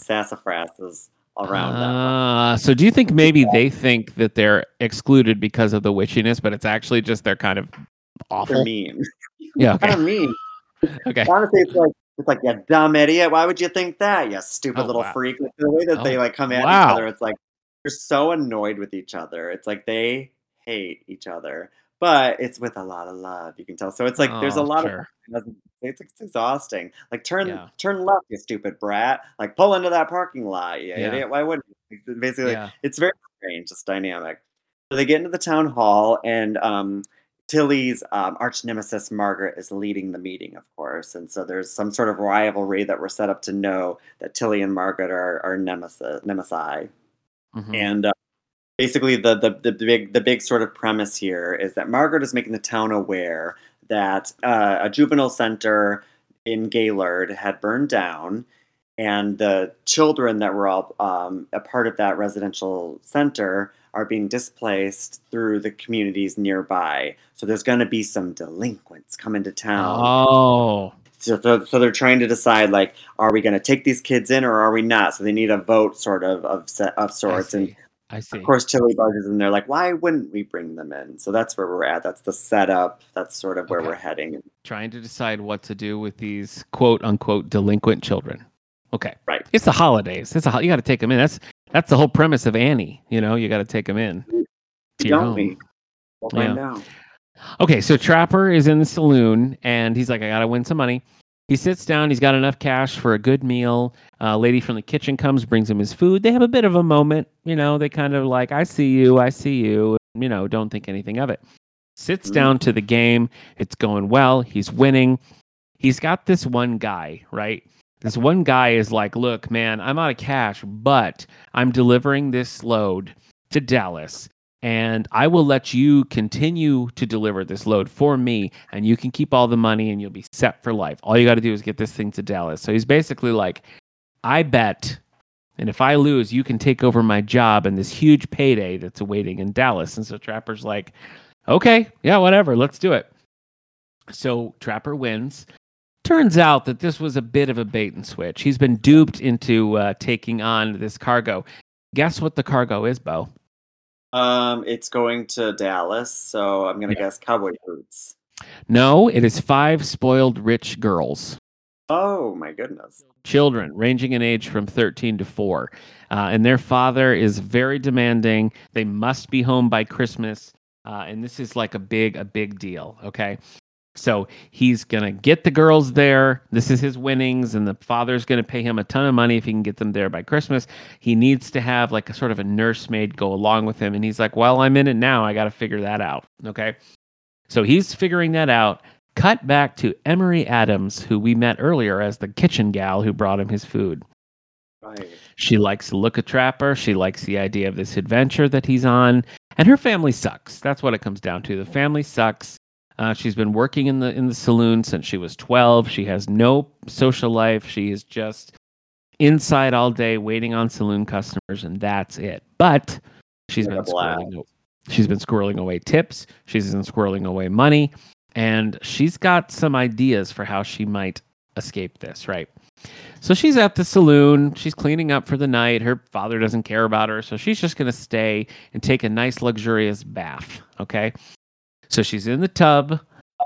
sassafras around them. Uh, so do you think maybe they think that they're excluded because of the witchiness, but it's actually just they're kind of They're awful? mean. Yeah. *laughs* kind of mean. *laughs* Okay. Honestly, it's like it's like you dumb idiot. Why would you think that? You stupid Oh, little wow. freak. Like, the way that they Oh, like come at wow. each other, it's like they're so annoyed with each other. It's like they hate each other, but it's with a lot of love. You can tell. So it's like there's a Oh, lot sure. of it's, it's exhausting. Like turn Yeah. turn left, you stupid brat. Like pull into that parking lot, you Yeah. idiot. Why wouldn't you? Basically, Yeah. it's very strange. It's dynamic. So they get into the town hall, and um, Tilly's um, arch nemesis Margaret is leading the meeting, of course, and so there's some sort of rivalry that we're set up to know that Tilly and Margaret are are nemesis nemesi, Mhm. and uh, basically the, the the big the big sort of premise here is that Margaret is making the town aware that uh, a juvenile center in Gaylord had burned down, and the children that were all um, a part of that residential center are being displaced through the communities nearby. So there's going to be some delinquents coming to town. Oh. So, so, so they're trying to decide like, are we going to take these kids in or are we not? So they need a vote, sort of of of sorts. And. I see. of course, Tilly barges in there like, why wouldn't we bring them in? So that's where we're at. That's the setup. That's sort of where Okay. we're heading. Trying to decide what to do with these quote unquote delinquent children. Okay. Right. It's the holidays. It's a you got to take them in. That's that's the whole premise of Annie. You know, you got to take them in. To your home. we? We'll find out. Okay, so Trapper is in the saloon and he's like, I gotta win some money. He sits down, he's got enough cash for a good meal. A lady from the kitchen comes, brings him his food. They have a bit of a moment, you know, they kind of like, I see you, I see you. you know, don't think anything of it. Sits Mhm. down to the game. It's going well. He's winning. He's got this one guy, right? This one guy is like, look, man, I'm out of cash, but I'm delivering this load to Dallas. And I will let you continue to deliver this load for me, and you can keep all the money and you'll be set for life. All you got to do is get this thing to Dallas. So he's basically like, I bet, and if I lose, you can take over my job and this huge payday that's awaiting in Dallas. And so Trapper's like, okay, yeah, whatever, let's do it. So Trapper wins. Turns out that this was a bit of a bait and switch. He's been duped into uh, taking on this cargo. Guess what the cargo is, Beau? Um, it's going to Dallas, so I'm gonna Yeah. guess cowboy boots. No, it is five spoiled rich girls. Oh my goodness. children ranging in age from 13 to 4 uh, and their father is very demanding they must be home by christmas uh, and this is like a big a big deal okay so he's gonna get the girls there this is his winnings and the father's gonna pay him a ton of money if he can get them there by christmas he needs to have like a sort of a nursemaid go along with him and he's like well i'm in it now i gotta figure that out okay so he's figuring that out cut back to Emery Adams, who we met earlier as the kitchen gal who brought him his food. Right. She likes to look at Trapper. She likes the idea of this adventure that he's on, and her family sucks. That's what it comes down to. The family sucks. Uh, she's been working in the in the saloon since she was twelve. She has no social life. She is just inside all day waiting on saloon customers, and that's it. But she's been squirreling. She's been squirreling away tips. She's been squirreling away money, and she's got some ideas for how she might escape this. Right. So she's at the saloon. She's cleaning up for the night. Her father doesn't care about her, so she's just going to stay and take a nice, luxurious bath. Okay. So she's in the tub,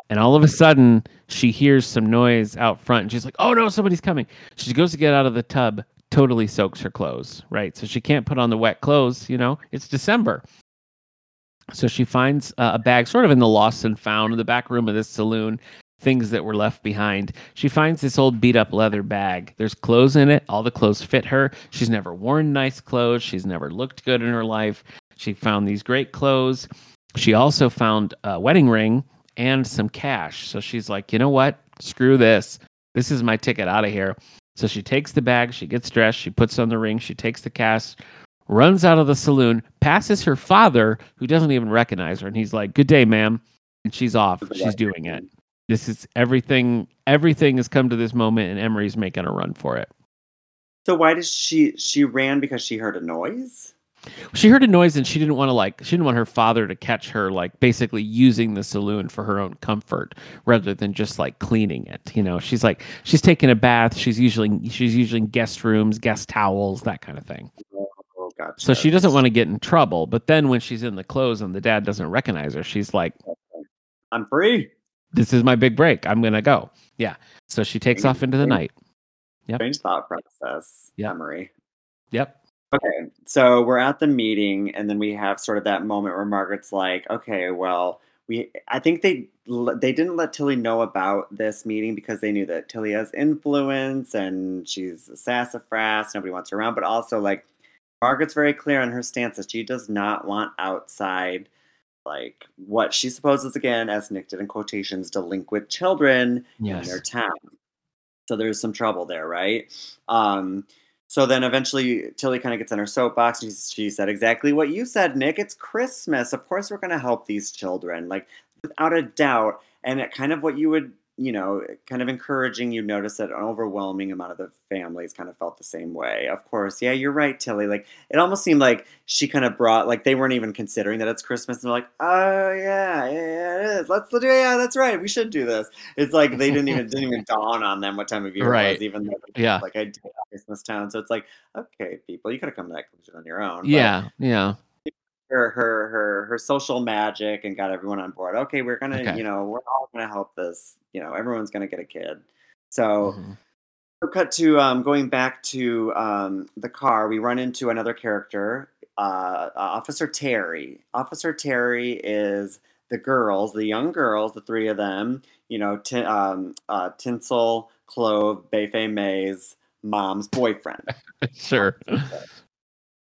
and all of a sudden, she hears some noise out front, and she's like, "Oh no, somebody's coming!" She goes to get out of the tub, totally soaks her clothes. Right. So she can't put on the wet clothes. You know, it's December. So she finds uh, a bag, sort of in the lost and found in the back room of this saloon things that were left behind. She finds this old beat up leather bag. There's clothes in it. All the clothes fit her. She's never worn nice clothes. She's never looked good in her life. She found these great clothes. She also found a wedding ring and some cash. So she's like, you know what? Screw this. This is my ticket out of here. So she takes the bag, she gets dressed, she puts on the ring, she takes the cash, runs out of the saloon, passes her father, who doesn't even recognize her, and he's like, Good day, ma'am. And she's off. She's doing it. This is everything everything has come to this moment and Emery's making a run for it. So why does she she ran because she heard a noise? She heard a noise and she didn't want to like she didn't want her father to catch her like basically using the saloon for her own comfort rather than just like cleaning it. You know, she's like she's taking a bath, she's usually she's using guest rooms, guest towels, that kind of thing. Oh gotcha. So she doesn't want to get in trouble. But then when she's in the clothes and the dad doesn't recognize her, she's like, *laughs* I'm free. This is my big break. I'm gonna go. Yeah. So she takes off into the night. Yep. Strange thought process. Yep. Memory. Yep. Okay, so we're at the meeting, and then we have sort of that moment where Margaret's like, "Okay, well, we." I think they they didn't let Tilly know about this meeting because they knew that Tilly has influence and she's a sassafras. Nobody wants her around, but also like Margaret's very clear on her stance that she does not want outside, like what she supposes again, as Nic did in quotations, delinquent children in Yes. their town. So there's some trouble there, right? Um, so then eventually Tilly kind of gets on her soapbox. And she, she said exactly what you said, Nic. It's Christmas. Of course, we're going to help these children, like without a doubt. And it kind of what you would, you know, kind of encouraging. You notice that an overwhelming amount of the families kind of felt the same way. Of course, yeah, you're right, Tilly. Like it almost seemed like she kind of brought, like they weren't even considering that it's Christmas, and they're like, oh yeah, yeah, it is. Let's do. Yeah, that's right. We should do this. It's like they didn't even didn't even dawn on them what time of *laughs* year it was, even though Yeah. like I did Christmas Town. So it's like, okay, people, you could have come to that conclusion on your own. but Yeah. Yeah. Her her her her social magic and got everyone on board. Okay, we're gonna, Okay. you know, we're all gonna help this. You know, everyone's gonna get a kid. So Mhm. cut to um, going back to um, the car. We run into another character, uh, uh, Officer Terry. Officer Terry is the girls, the young girls, the three of them. You know, tin um, uh, Tinsel, Clove, Bayfay May's mom's boyfriend. *laughs* Sure.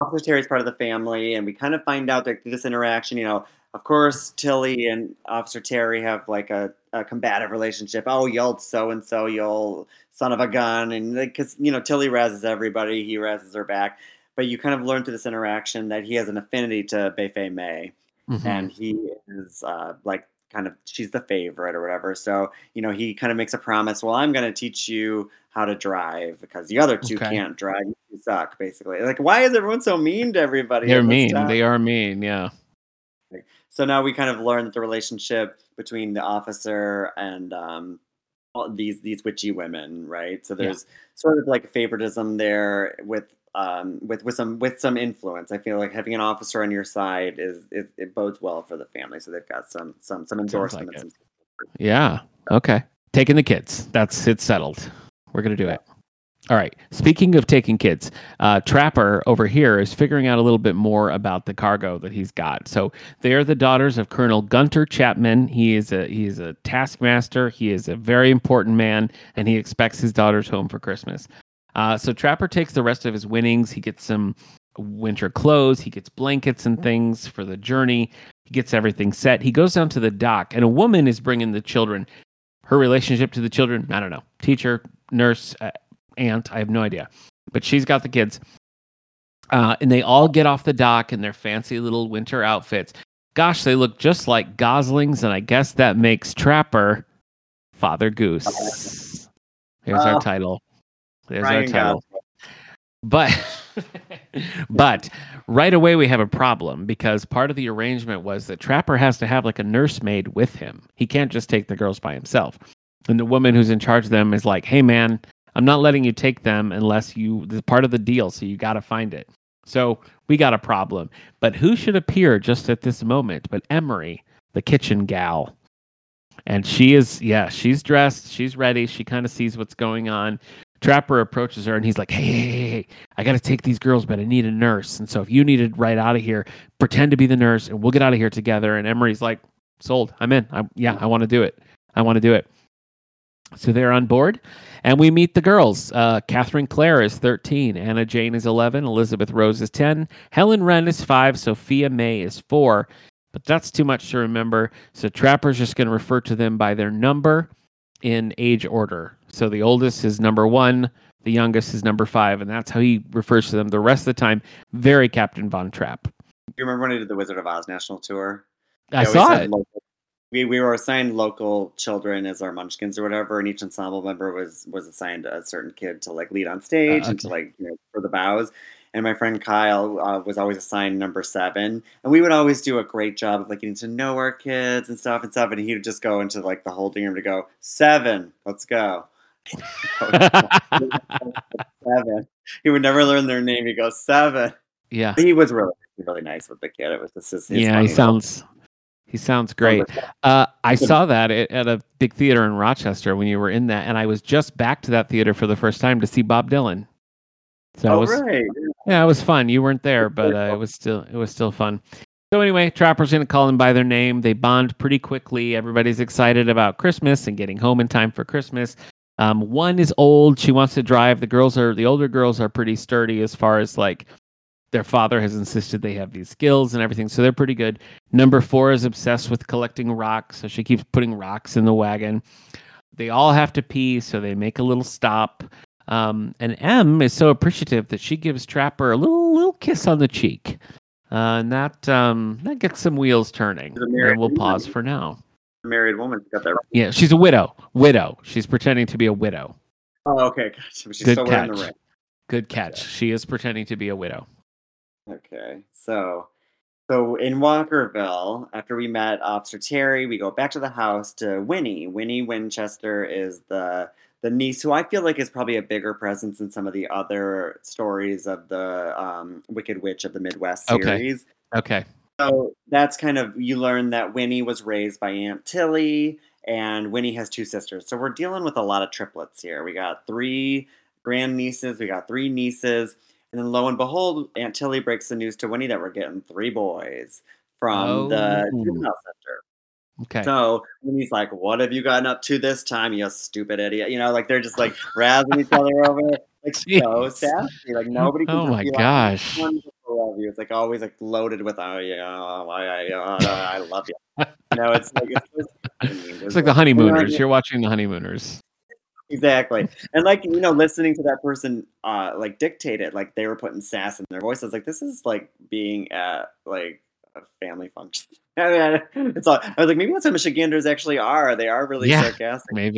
Officer Terry's part of the family, and we kind of find out that through this interaction, you know, of course, Tilly and Officer Terry have like a, a combative relationship. Oh, you so and so, you son of a gun, and because you know Tilly razzes everybody, he razzes her back. But you kind of learn through this interaction that he has an affinity to Bei Fei Mei, Mhm. and he is uh, like kind of she's the favorite or whatever. So you know he kind of makes a promise. Well, I'm going to teach you how to drive because the other two Okay. can't drive. You suck, basically. Like, why is everyone so mean to everybody? They're mean. time? They are mean. Yeah. So now we kind of learn that the relationship between the officer and um, all these these witchy women, right? So Yeah. there's sort of like favoritism there with um, with with some with some influence. I feel like having an officer on your side is, is it bodes well for the family. So they've got some some some like endorsement. some Yeah. Okay. Taking the kids. That's it's settled. We're gonna do it. All right. Speaking of taking kids, uh, Trapper over here is figuring out a little bit more about the cargo that he's got. So they are the daughters of Colonel Gunter Chapman. He is a he is a taskmaster. He is a very important man, and he expects his daughters home for Christmas. Uh, so Trapper takes the rest of his winnings. He gets some winter clothes. He gets blankets and things for the journey. He gets everything set. He goes down to the dock, and a woman is bringing the children. Her relationship to the children, I don't know. Teacher, nurse, uh, aunt, I have no idea. But she's got the kids. Uh, and they all get off the dock in their fancy little winter outfits. Gosh, they look just like goslings, and I guess that makes Trapper Father Goose. Here's our title. There's our Ryan title. Gosling. But *laughs* but right away we have a problem because part of the arrangement was that Trapper has to have like a nursemaid with him. He can't just take the girls by himself. And the woman who's in charge of them is like, "Hey man, I'm not letting you take them unless you this part of the deal, so you got to find it." So, we got a problem. But who should appear just at this moment but Emery, the kitchen gal. And she is yeah, she's dressed, she's ready, she kind of sees what's going on. Trapper approaches her and he's like, hey, hey, hey, hey, I got to take these girls, but I need a nurse. And so if you need to right out of here, pretend to be the nurse and we'll get out of here together. And Emery's like, sold. I'm in. I, yeah, I want to do it. I want to do it. So they're on board and we meet the girls. Uh, Catherine Clare is 13. Anna Jane is 11. Elizabeth Rose is 10. Helen Wren is 5. Sophia May is 4. But that's too much to remember. So Trapper's just going to refer to them by their number in age order. So the oldest is number one, the youngest is number five, and that's how he refers to them the rest of the time. Very Captain Von Trapp. Do you remember when I did the Wizard of Oz national tour? I saw it. Local, we, we were assigned local children as our munchkins or whatever, and each ensemble member was was assigned a certain kid to like lead on stage ah, and to like you know for the bows. And my friend Kyle uh, was always assigned number seven, and we would always do a great job of like getting to know our kids and stuff and stuff. And he would just go into like the holding room to go seven, let's go. *laughs* seven. He would never learn their name. He goes seven. yeah. He was really really nice with the kid. It was just his, his Yeah, he sounds he sounds great. Uh, I saw that at, at a big theater in Rochester when you were in that, and I was just back to that theater for the first time to see Bob Dylan. So it Oh, was right. Yeah, it was fun. You weren't there, but uh, it was still it was still fun. So anyway, Trapper's gonna call them by their name. They bond pretty quickly. Everybody's excited about Christmas and getting home in time for Christmas. Um, one is old; she wants to drive. The girls are the older girls are pretty sturdy as far as like their father has insisted they have these skills and everything, so they're pretty good. Number four is obsessed with collecting rocks, so she keeps putting rocks in the wagon. They all have to pee, so they make a little stop. Um, and M is so appreciative that she gives Trapper a little little kiss on the cheek, uh, and that um, that gets some wheels turning. She's a married And we'll pause for now. A married woman got that. Right. Yeah, she's a widow. Widow. She's pretending to be a widow. Oh, okay. *laughs* Gotcha. She's Good still wearing the catch. ring. Good catch. She is pretending to be a widow. Okay. So, so in Walkerville, after we met Officer Terry, we go back to the house to Winnie. Winnie Winchester is the the niece who I feel like is probably a bigger presence in some of the other stories of the um, Wicked Witch of the Midwest series. Okay. okay. So that's kind of you learn that Winnie was raised by Aunt Tilly, and Winnie has two sisters. So we're dealing with a lot of triplets here. We got three grandnieces, we got three nieces, and then lo and behold, Aunt Tilly breaks the news to Winnie that we're getting three boys from the Oh. juvenile center. Okay. So Winnie's like, "What have you gotten up to this time, you stupid idiot?" You know, like they're just like *laughs* razzing each other over, like so sassy. Like nobody. Can Oh just my be like, gosh. Love you. It's like always like loaded with oh yeah, oh, I, I, I love you. No, it's like it's, *laughs* it's, It's like the honeymooners. You're watching the honeymooners. exactly and like you know listening to that person uh like dictate it like they were putting sass in their voices like this is like being at like a family function. *laughs* I mean, it's all, I was like maybe that's what Michiganders actually are. They are really Yeah, sarcastic. maybe.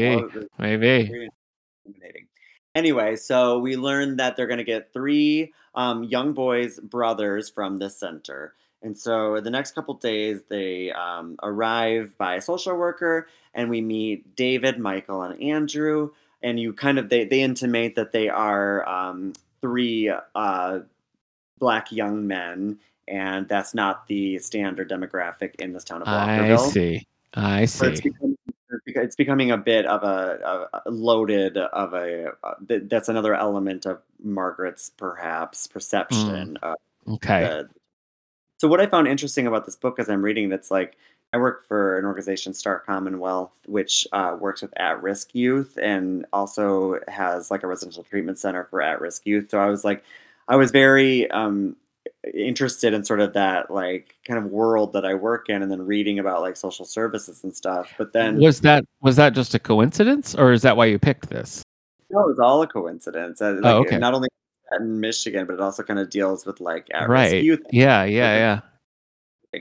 Maybe. anyway so we learned that they're going to get three um, young boys brothers from this center. And so the next couple days they um, arrive by a social worker and we meet david michael and andrew. And you kind of they, they intimate that they are um, three uh, black young men and that's not the standard demographic in this town of Walkerville. I see. I So it's see. becoming, it's becoming a bit of a, a- loaded of a uh, th- that's another element of Margaret's perhaps perception of Okay. the so what I found interesting about this book as I'm reading it's like I work for an organization, Starr Commonwealth, which uh, works with at-risk youth and also has like a residential treatment center for at-risk youth. So I was like, I was very um, interested in sort of that like kind of world that I work in, and then reading about like social services and stuff. But then was that was that just a coincidence, or is that why you picked this? no, it was all a coincidence. Uh, Like, Oh, okay. Not only in Michigan, but it also kind of deals with like at-risk Right. youth Yeah. Yeah. *laughs* Yeah.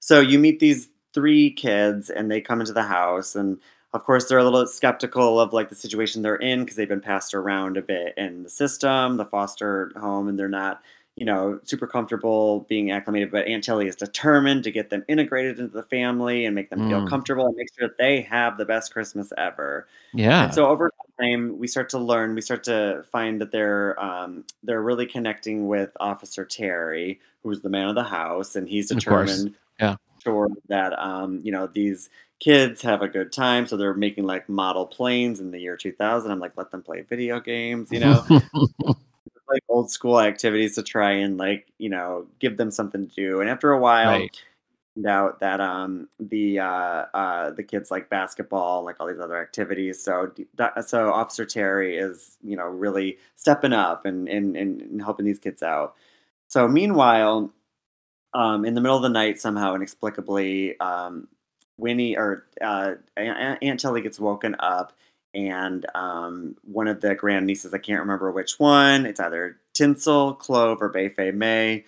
So you meet these three kids and they come into the house and of course they're a little skeptical of like the situation they're in because they've been passed around a bit in the system, the foster home, and they're not, you know, super comfortable being acclimated. But Aunt Tilly is determined to get them integrated into the family and make them feel Mm. comfortable and make sure that they have the best Christmas ever. Yeah. And so over time, we start to learn. We start to find that they're um, they're really connecting with Officer Terry, who's the man of the house, and he's determined, Yeah. sure that um, you know these kids have a good time. So they're making like model planes in the year 2000. I'm like, let them play video games, you know, *laughs* like old school activities to try and like you know give them something to do. And after a while, Right. found out that um the uh uh the kids like basketball like all these other activities so that, so officer terry is you know really stepping up and and, and and helping these kids out so meanwhile um in the middle of the night somehow inexplicably um winnie or uh aunt, aunt tilly gets woken up and um one of the grandnieces i can't remember which one it's either tinsel clove or bayfay may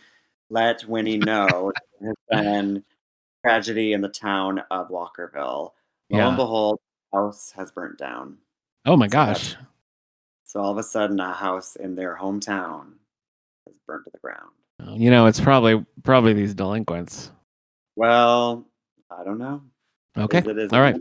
let winnie know *laughs* there has been tragedy in the town of Walkerville. Lo Yeah. and behold, the house has burnt down. oh my So gosh. So all of a sudden, a house in their hometown is burnt to the ground. You know, it's probably probably these delinquents. Well, I don't know. Okay. Is it- is All right.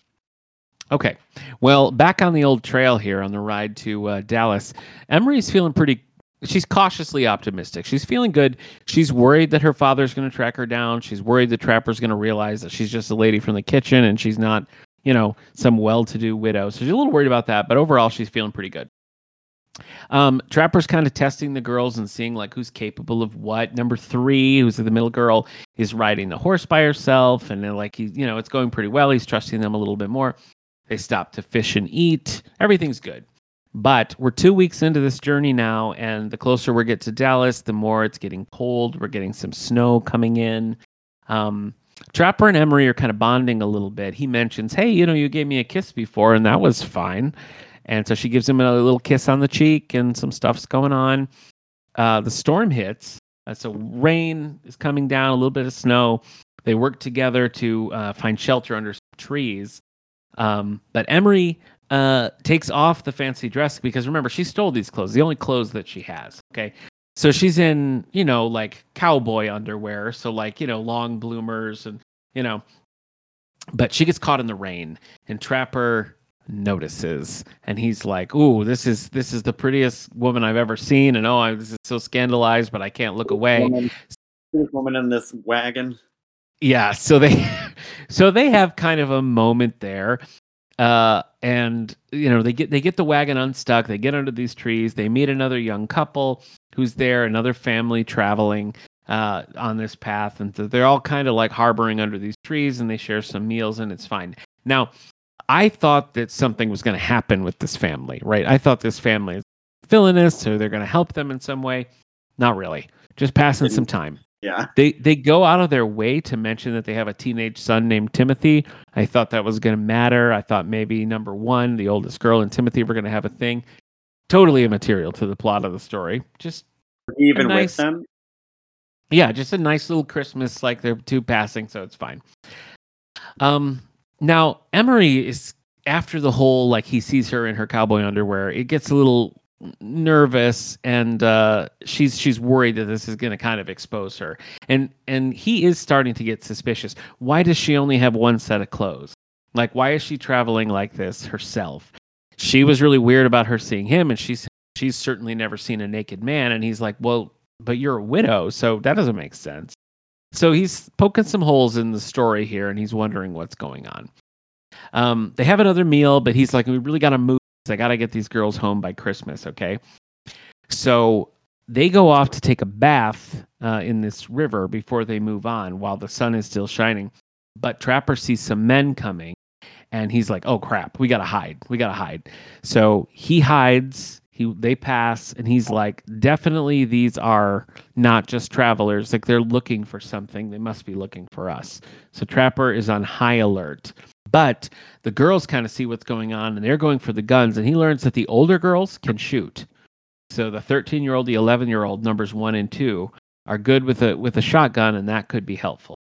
Okay. Well, back on the old trail here on the ride to uh, Dallas, Emery's feeling pretty. She's cautiously optimistic. She's feeling good. She's worried that her father's going to track her down. She's worried the trapper's going to realize that she's just a lady from the kitchen and she's not, you know, some well-to-do widow. So she's a little worried about that, but overall, she's feeling pretty good. Um, Trapper's kind of testing the girls and seeing like who's capable of what. Number three, who's the middle girl, is riding the horse by herself, and then like he's, you know, it's going pretty well. He's trusting them a little bit more. They stop to fish and eat. Everything's good. But we're two weeks into this journey now, and the closer we get to Dallas, the more it's getting cold. We're getting some snow coming in. Um, Trapper and Emery are kind of bonding a little bit. He mentions, "Hey, you know, you gave me a kiss before, and that was fine." And so she gives him a little kiss on the cheek, and some stuff's going on. Uh, the storm hits, uh, so rain is coming down, a little bit of snow. They work together to uh, find shelter under trees. Um, but Emery uh, takes off the fancy dress because remember, she stole these clothes, the only clothes that she has. Okay. So she's in, you know, like cowboy underwear. So, like, you know, long bloomers and, you know, but she gets caught in the rain and Trapper notices and he's like, Ooh, this is this is the prettiest woman I've ever seen. And oh, I, this is so scandalized, but I can't look away. Woman, this woman in this wagon. yeah so they so they have kind of a moment there uh and you know they get they get the wagon unstuck they get under these trees they meet another young couple who's there another family traveling uh on this path and so they're all kind of like harboring under these trees and they share some meals and it's fine. Now i thought that something was going to happen with this family right? I thought this family is villainous or they're going to help them in some way. Not really. Just passing some time. Yeah. They they go out of their way to mention that they have a teenage son named Timothy. I thought that was going to matter. I thought maybe number one, the oldest girl, and Timothy were going to have a thing. Totally immaterial to the plot of the story. Just Even nice- with them. yeah, just a nice little Christmas, like they're two passing, so it's fine. Um, now Emery is after the whole like he sees her in her cowboy underwear. It gets a little nervous, and uh, she's she's worried that this is going to kind of expose her, and and he is starting to get suspicious. Why does she only have one set of clothes? Like, why is she traveling like this herself? She was really weird about her seeing him, and she's she's certainly never seen a naked man. And he's like, well, but you're a widow, so that doesn't make sense. So he's poking some holes in the story here, and he's wondering what's going on. Um, they have another meal, but he's like, we really got to move. I got to get these girls home by Christmas, okay? So they go off to take a bath uh, in this river before they move on while the sun is still shining. But Trapper sees some men coming, and he's like, "Oh crap, we gotta hide. We gotta hide." So he hides. He they pass, and he's like, "Definitely, these are not just travelers. Like they're looking for something. They must be looking for us." So Trapper is on high alert. But the girls kind of see what's going on, and they're going for the guns. And he learns that the older girls can shoot. So the 13 year old, the 11 year old, numbers one and two, are good with a with a shotgun, and that could be helpful.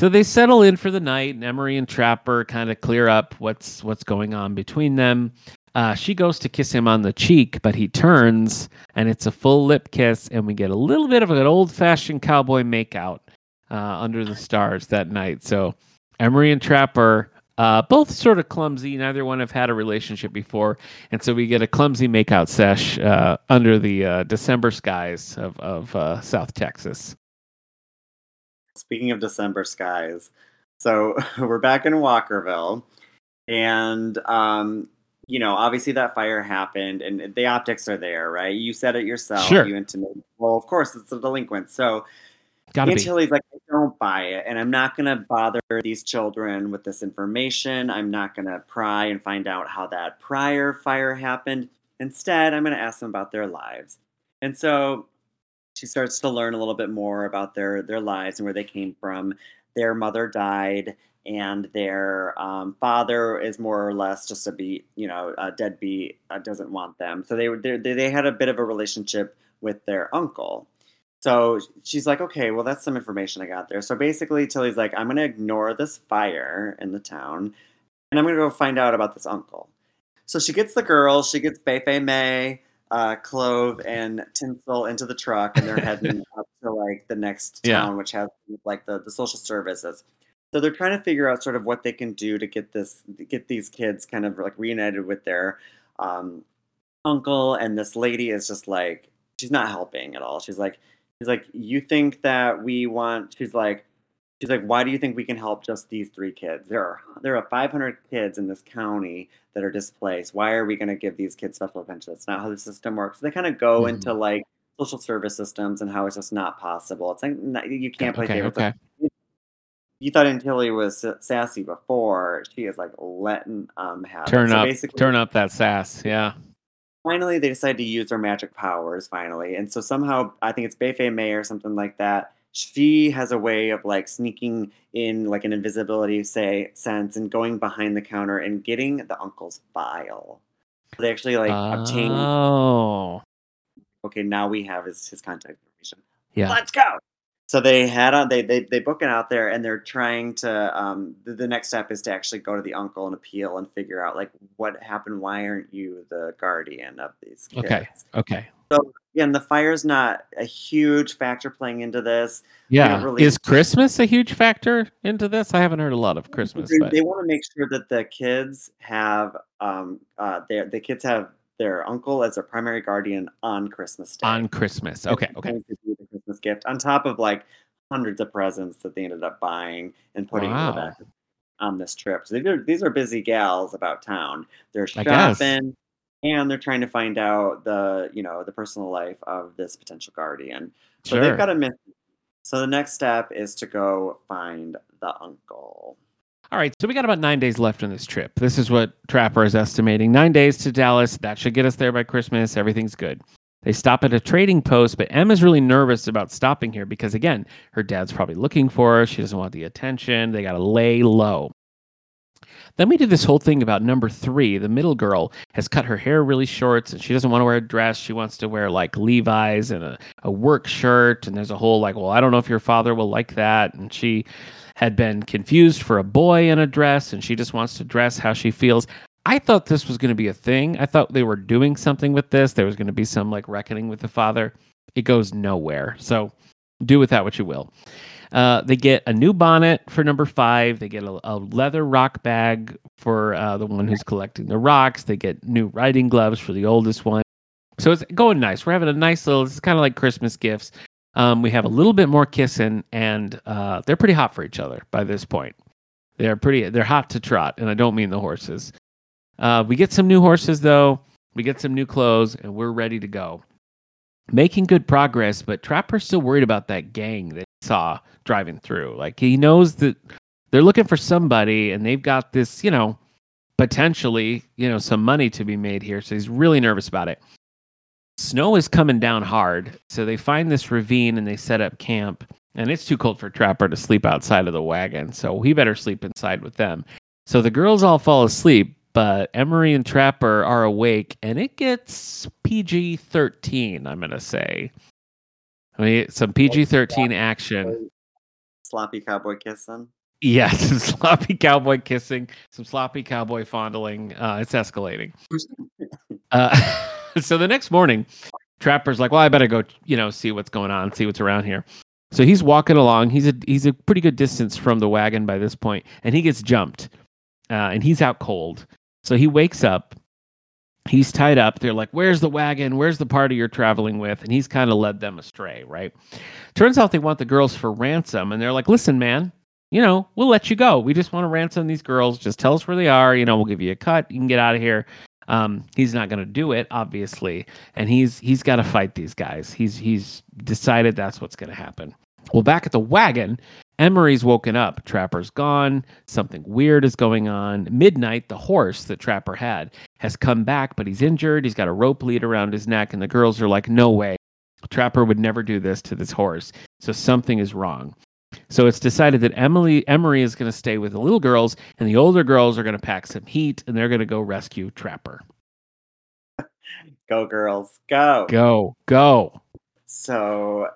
So they settle in for the night, and Emery and Trapper kind of clear up what's what's going on between them. Uh, she goes to kiss him on the cheek, but he turns, and it's a full lip kiss, and we get a little bit of an old fashioned cowboy makeout uh, under the stars that night. So Emery and Trapper, uh, both sort of clumsy. Neither one have had a relationship before, and so we get a clumsy makeout sesh uh, under the uh, December skies of of uh, South Texas. Speaking of December skies, so *laughs* we're back in Walkerville, and um, you know, obviously that fire happened, and the optics are there, right? You said it yourself. Sure. You intimated. Well, of course, it's a delinquent. So Gotta Aunt be. Like, I don't buy it, and I'm not gonna bother these children with this information. I'm not gonna pry and find out how that prior fire happened. Instead, I'm gonna ask them about their lives. And so she starts to learn a little bit more about their their lives and where they came from. Their mother died, and their um, father is more or less just a beat, you know, a deadbeat, uh, doesn't want them. So they were they they had a bit of a relationship with their uncle. So she's like, okay, well, that's some information I got there. So basically, Tilly's like, I'm going to ignore this fire in the town and I'm going to go find out about this uncle. So she gets the girls, she gets Fei Fei May, uh, Clove, and Tinsel into the truck, and they're heading *laughs* up to like the next Yeah. town, which has like the, the social services. So they're trying to figure out sort of what they can do to get this, get these kids kind of like reunited with their um, uncle. And this lady is just like, she's not helping at all. She's like, she's like, you think that we want? She's like, she's like, why do you think we can help just these three kids? There are there are 500 kids in this county that are displaced. Why are we going to give these kids special attention? That's not how the system works. they kind of go Mhm. into like social service systems and how it's just not possible. It's like you can't play okay, favorites. okay. You thought Aunt Tilly was sassy before. She is like letting um have. Turn So up, basically- turn up that sass. Yeah. finally they decide to use their magic powers finally and so somehow i think it's Beifei may or something like that she has a way of like sneaking in like an invisibility say sense and going behind the counter and getting the uncle's file they actually like obtain Oh. okay now we have his, his contact information Yeah. let's go so they had on they, they they book it out there and they're trying to um the, the next step is to actually go to the uncle and appeal and figure out like what happened why aren't you the guardian of these kids Okay. Okay. So again, the fire is not a huge factor playing into this. Yeah. really- Is Christmas a huge factor into this? I haven't heard a lot of Christmas, they, but they want to make sure that the kids have um uh their the kids have their uncle as their primary guardian on Christmas Day. on Christmas. Okay. Okay. Going to be the Christmas gift on top of like hundreds of presents that they ended up buying and putting in Wow. the back on this trip. So these are these are busy gals about town. They're shopping and they're trying to find out the you know the personal life of this potential guardian. So Sure. they've got a mission. So the next step is to go find the uncle. All right, so we got about nine days left on this trip. This is what Trapper is estimating. Nine days to Dallas. That should get us there by Christmas. Everything's good. They stop at a trading post, but Emma's really nervous about stopping here because, again, her dad's probably looking for her. She doesn't want the attention. They got to lay low. Then we do this whole thing about number three. The middle girl has cut her hair really short and she doesn't want to wear a dress. She wants to wear like Levi's and a, a work shirt. And there's a whole like, well, I don't know if your father will like that. And she had been confused for a boy in a dress and she just wants to dress how she feels. I thought this was going to be a thing. I thought they were doing something with this. There was going to be some like reckoning with the father. It goes nowhere. So do with that what you will. Uh, they get a new bonnet for number five. They get a, a leather rock bag for uh, the one who's collecting the rocks. They get new riding gloves for the oldest one. So it's going nice. We're having a nice little. It's kind of like Christmas gifts. Um, we have a little bit more kissing, and uh, they're pretty hot for each other by this point. They're pretty. They're hot to trot, and I don't mean the horses. Uh, we get some new horses though. We get some new clothes, and we're ready to go. Making good progress, but Trapper's still worried about that gang that he saw driving through. Like he knows that they're looking for somebody, and they've got this, you know, potentially, you know, some money to be made here. So he's really nervous about it. Snow is coming down hard, so they find this ravine and they set up camp. And it's too cold for Trapper to sleep outside of the wagon, so he better sleep inside with them. So the girls all fall asleep, but Emery and Trapper are awake, and it gets PG 13, I'm going to say. I mean, some PG 13 action. Sloppy cowboy kissing. Yes, *laughs* some sloppy cowboy kissing, some sloppy cowboy fondling. Uh, it's escalating. *laughs* Uh, *laughs* so the next morning, Trapper's like, "Well, I better go, you know, see what's going on, see what's around here." So he's walking along. He's a he's a pretty good distance from the wagon by this point, and he gets jumped, uh, and he's out cold. So he wakes up. He's tied up. They're like, "Where's the wagon? Where's the party you're traveling with?" And he's kind of led them astray, right? Turns out they want the girls for ransom, and they're like, "Listen, man, you know, we'll let you go. We just want to ransom these girls. Just tell us where they are. You know, we'll give you a cut. You can get out of here." Um, he's not going to do it, obviously, and he's he's got to fight these guys. He's he's decided that's what's going to happen. Well, back at the wagon, Emery's woken up. Trapper's gone. Something weird is going on. Midnight, the horse that Trapper had has come back, but he's injured. He's got a rope lead around his neck, and the girls are like, "No way, Trapper would never do this to this horse." So something is wrong. So it's decided that Emily Emery is going to stay with the little girls, and the older girls are going to pack some heat, and they're going to go rescue Trapper. *laughs* Go girls, go. Go, go. So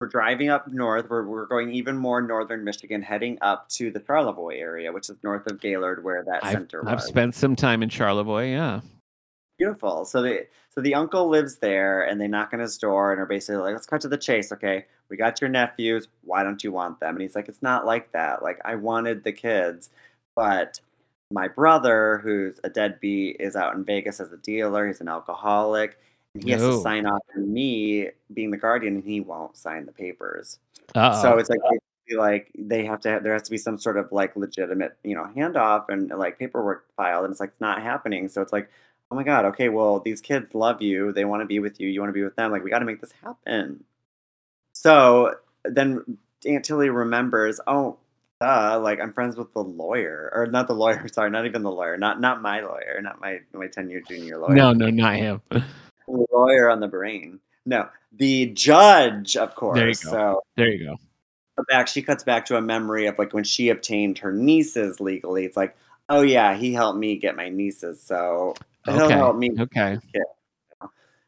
we're driving up north. We're, we're going even more northern Michigan, heading up to the Charlevoix area, which is north of Gaylord, where that I've, center I've spent some time in Charlevoix. Yeah. Beautiful. So the so the uncle lives there, and they knock on his door and are basically like, "Let's cut to the chase, okay? We got your nephews. Why don't you want them?" And he's like, "It's not like that. Like I wanted the kids, but my brother, who's a deadbeat, is out in Vegas as a dealer. He's an alcoholic, he has to sign off on me being the guardian, and he won't sign the papers. Uh So it's like like they have to have, there has to be some sort of like legitimate you know handoff and like paperwork filed, and it's like it's not happening. So it's like, oh my god, okay, well these kids love you, they want to be with you, you want to be with them. Like we got to make this happen. So then Aunt Tilly remembers, oh. Uh, like I'm friends with the lawyer, or not the lawyer. *laughs* Sorry, not even the lawyer. Not not my lawyer. Not my my ten year junior lawyer no, no, not him. *laughs* lawyer on the brain. No, the judge, of course. There you go. So There you go. back, she cuts back to a memory of like when she obtained her nieces legally. It's like, oh yeah, he helped me get my nieces, so he'll help me. Okay.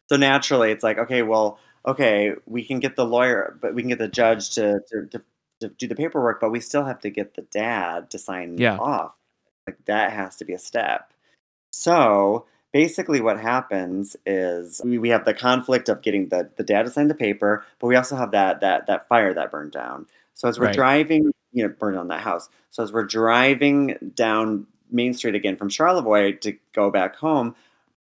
So naturally, it's like, okay, well, okay, we can get the lawyer, but we can get the judge to to, to, to do the paperwork, but we still have to get the dad to sign Yeah. off. Like that has to be a step. So basically, what happens is we, we have the conflict of getting the, the dad to sign the paper, but we also have that that that fire that burned down. So as we're Right. driving, you know, burned down that house. So as we're driving down Main Street again from Charlevoix to go back home,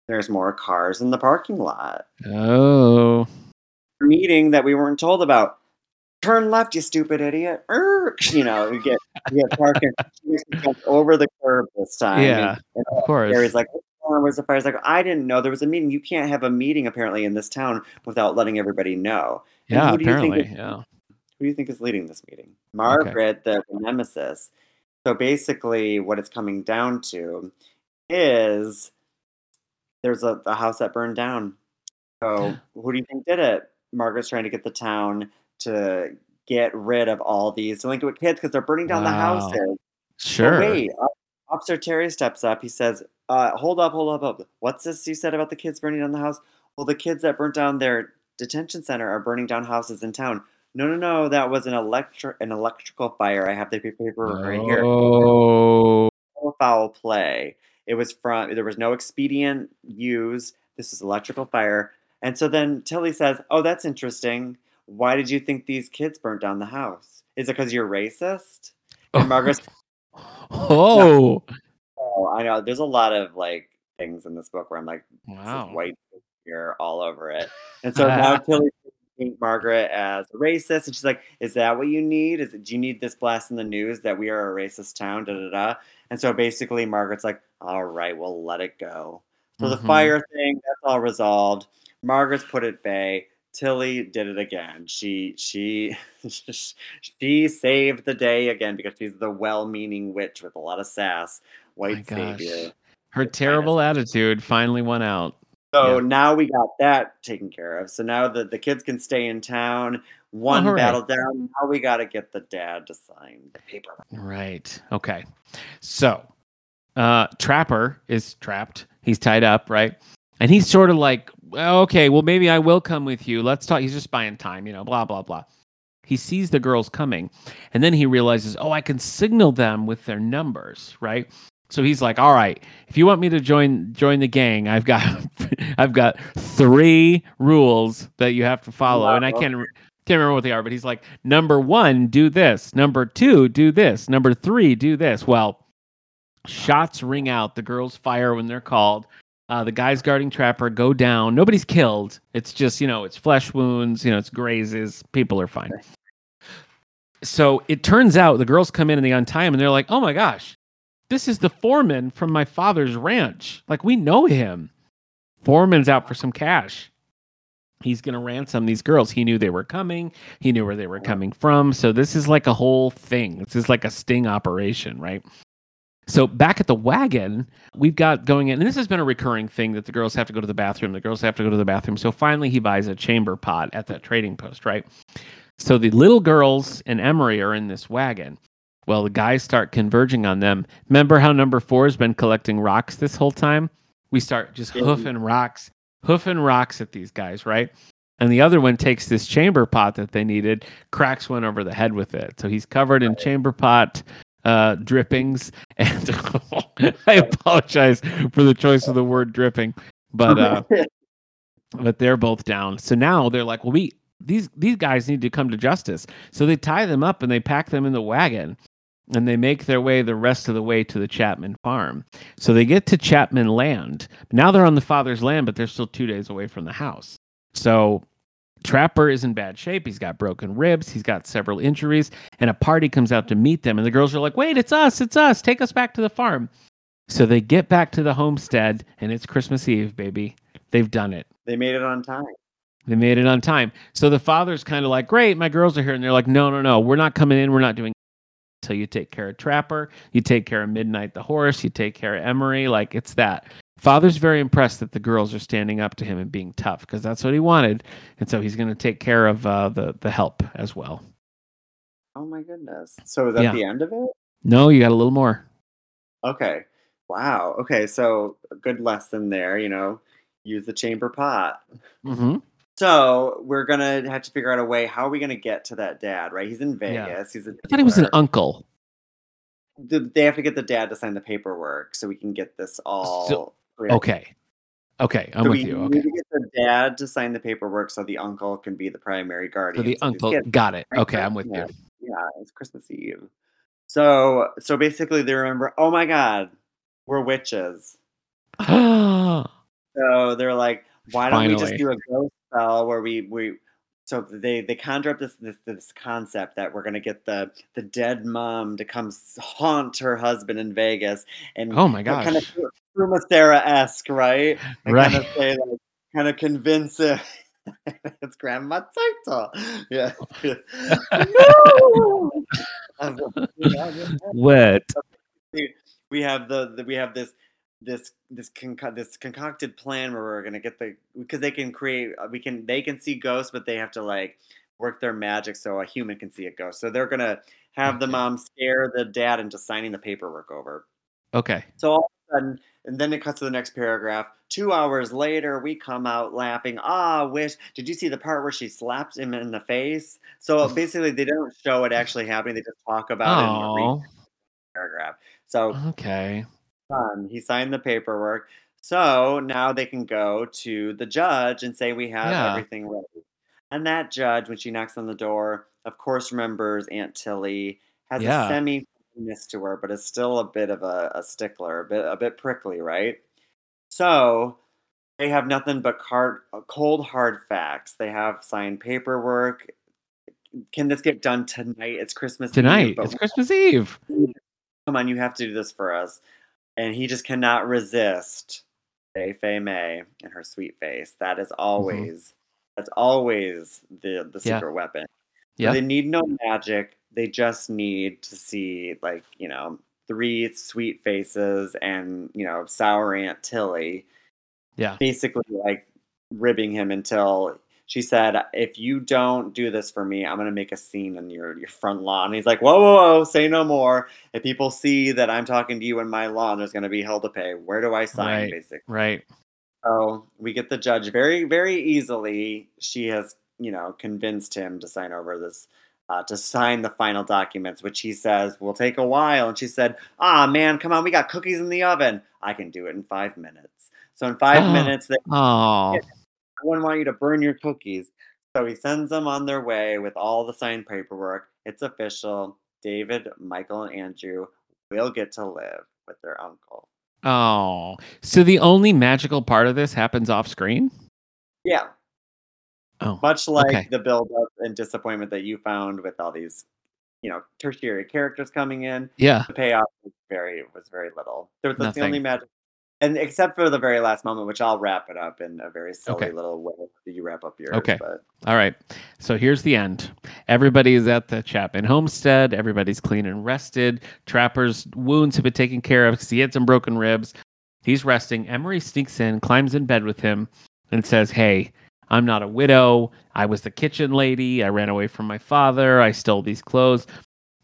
there's more cars in the parking lot. Oh. Meeting that we weren't told about. Turn left, you stupid idiot. Err, You know, we get we get parking. She basically jumped over the curb this time. Yeah, and, Of course. Gary's like, where's the fire? Like, I didn't know there was a meeting. You can't have a meeting apparently in this town without letting everybody know. And yeah, who do you think apparently. is- Yeah. Who do you think is leading this meeting? Margaret, the, the nemesis. So basically, what it's coming down to is there's a, a house that burned down. So who do you think did it? Margaret's trying to get the town to get rid of all these delinquent kids because they're burning down the Wow. houses. But Sure. wait, Officer Terry steps up. He says, uh, "Hold up, hold up, hold up. What's this you said about the kids burning down the house? Well, the kids that burnt down their detention center are burning down houses in town. No, no, no. That was an electric an electrical fire. I have the paper right here. Oh. Foul play. It was from there was no expedient used. This is electrical fire. And so then Tilly says, "Oh, that's interesting. Why did you think these kids burnt down the house? Is it because you're racist?" And *laughs* Margaret's Oh. Oh, I know. There's a lot of like things in this book where I'm like, this Wow. is white here all over it. And so now *laughs* Tilly paint Margaret as a racist, and she's like, "Is that what you need? Is it, do you need this blast in the news that we are a racist town?" Da da da. And so basically, Margaret's like, "All right, we'll let it go." So the Mhm. fire thing, that's all resolved. Margaret's put at bay. Tilly did it again. She she *laughs* she saved the day again because she's the well-meaning witch with a lot of sass, white gosh. savior. Her terrible attitude finally won out. So Yeah. now we got that taken care of. So now the, the kids can stay in town. One hooray. battle down. Now we got to get the dad to sign the paper. Right. Okay. So, uh, Trapper is trapped. He's tied up, right? And he's sort of like, well, okay, well, maybe I will come with you. Let's talk. He's just buying time, you know, blah, blah, blah. He sees the girls coming, and then he realizes, oh, I can signal them with their numbers, right? So he's like, all right, if you want me to join join the gang, I've got *laughs* I've got three rules that you have to follow, and I can't can't remember what they are, but he's like, number one, do this. Number two, do this. Number three, do this. Well, shots ring out. The girls fire when they're called. Uh, the guys guarding Trapper go down. Nobody's killed. It's just, you know, it's flesh wounds, you know, it's grazes. People are fine. So it turns out the girls come in and they untie him and they're like, oh my gosh, this is the foreman from my father's ranch. Like, we know him. Foreman's out for some cash. He's going to ransom these girls. He knew they were coming. He knew where they were coming from. So this is like a whole thing. This is like a sting operation, right? So back at the wagon, we've got going in, and this has been a recurring thing that the girls have to go to the bathroom. The girls have to go to the bathroom. So finally, he buys a chamber pot at that trading post, right? So the little girls and Emery are in this wagon. Well, the guys start converging on them. Remember how number four has been collecting rocks this whole time? We start just Yeah. hoofing rocks, hoofing rocks at these guys, right? And the other one takes this chamber pot that they needed, cracks one over the head with it. So he's covered in chamber pot uh, drippings. *laughs* And *laughs* I apologize for the choice of the word dripping, but uh, *laughs* but they're both down. So now they're like, well, we these these guys need to come to justice. So they tie them up and they pack them in the wagon, and they make their way the rest of the way to the Chapman farm. So they get to Chapman land. Now they're on the father's land, but they're still two days away from the house. So Trapper is in bad shape. He's got broken ribs. He's got several injuries, and a party comes out to meet them. And the girls are like, "Wait, it's us! It's us! Take us back to the farm." So they get back to the homestead, and it's Christmas Eve, baby. They've done it. they made it on time. They made it on time. So the father's kind of like, Great, my girls are here. And they're like, No, no, no, we're not coming in. We're not doing so you take care of Trapper, you take care of Midnight the horse, you take care of Emery. Like it's that. Father's very impressed that the girls are standing up to him and being tough because that's what he wanted. And so he's going to take care of uh, the, the help as well. Oh my goodness. So is that Yeah. the end of it? No, you got a little more. Okay. Wow. Okay. So a good lesson there, you know, use the chamber pot. hmm So we're gonna have to figure out a way. How are we gonna get to that dad? Right? He's in Yeah. Vegas. He's a I thought he was an uncle. Th- They have to get the dad to sign the paperwork so we can get this all. cleared. Okay. Okay. I'm So with we you. need Okay. to get the dad to sign the paperwork so the uncle can be the primary So guardian. the of uncle got it. Okay. I'm with yeah. you. Yeah, it's Christmas Eve. So so basically they remember, oh my god, we're witches. *gasps* So they're like, why don't we just do a ghost spell where we we so they they conjure up this this, this concept that we're gonna get the the dead mom to come haunt her husband in Vegas and oh my kind of gosh. Sarah esque, right? And kind of Right. say like kind of convince it. *laughs* it's Grandma Turtle. Yeah. Oh. *laughs* *laughs* no! What? we have the, the we have this this this conco- this concocted plan where we're gonna get the because they can create uh, we can they can see ghosts but they have to like work their magic so a human can see a ghost. So they're gonna have the mom scare the dad into signing the paperwork over. Okay. so all of a sudden and then it cuts to the next paragraph. Two hours later we come out laughing ah wish did you see the part where she slapped him in the face? So *laughs* basically they don't show it actually happening they just talk about it in the paragraph. So Okay. Done. He signed the paperwork. So now they can go to the judge and say we have Yeah. everything ready. And that judge, when she knocks on the door, of course remembers Aunt Tilly, has Yeah. a semi miss to her, but is still a bit of a, a stickler, a bit a bit prickly, right? So they have nothing but hard, uh, cold hard facts. They have signed paperwork. Can this get done tonight? It's Christmas Eve, Tonight. but It's Christmas Eve. *laughs* come on, you have to do this for us. And he just cannot resist Fei Fei May and her sweet face. That is always that's always the the Mm-hmm. Yeah. secret weapon. So Yeah. They need no magic. They just need to see like, you know, three sweet faces and, you know, sour Aunt Tilly Yeah. basically like ribbing him until she said, "If you don't do this for me, I'm gonna make a scene in your your front lawn." And he's like, "Whoa, whoa, whoa! Say no more. If people see that I'm talking to you in my lawn, there's gonna be hell to pay. Where do I sign?" Right. Basically, Right. so we get the judge very, very easily. She has, you know, convinced him to sign over this. Uh, to sign the final documents, which he says will take a while. And she said, Ah, man, come on, we got cookies in the oven. I can do it in five minutes. So, in five Oh. minutes, they Oh. Wouldn't want you to burn your cookies. So he sends them on their way with all the signed paperwork. It's official. David, Michael, and Andrew will get to live with their uncle. Oh. So the only magical part of this happens off screen? Yeah, Oh. much like Okay. the build-up and disappointment that you found with all these, you know, tertiary characters coming in. Yeah. The payoff was very was very little. There, that's the only Nothing. And except for the very last moment, which I'll wrap it up in a very silly Okay. little way. That you wrap up yours, Okay. but All right. So here's the end. Everybody is at the Chapman homestead. Everybody's clean and rested. Trapper's wounds have been taken care of because he had some broken ribs. He's resting. Emery sneaks in, climbs in bed with him, and says, Hey, I'm not a widow. I was the kitchen lady. I ran away from my father. I stole these clothes.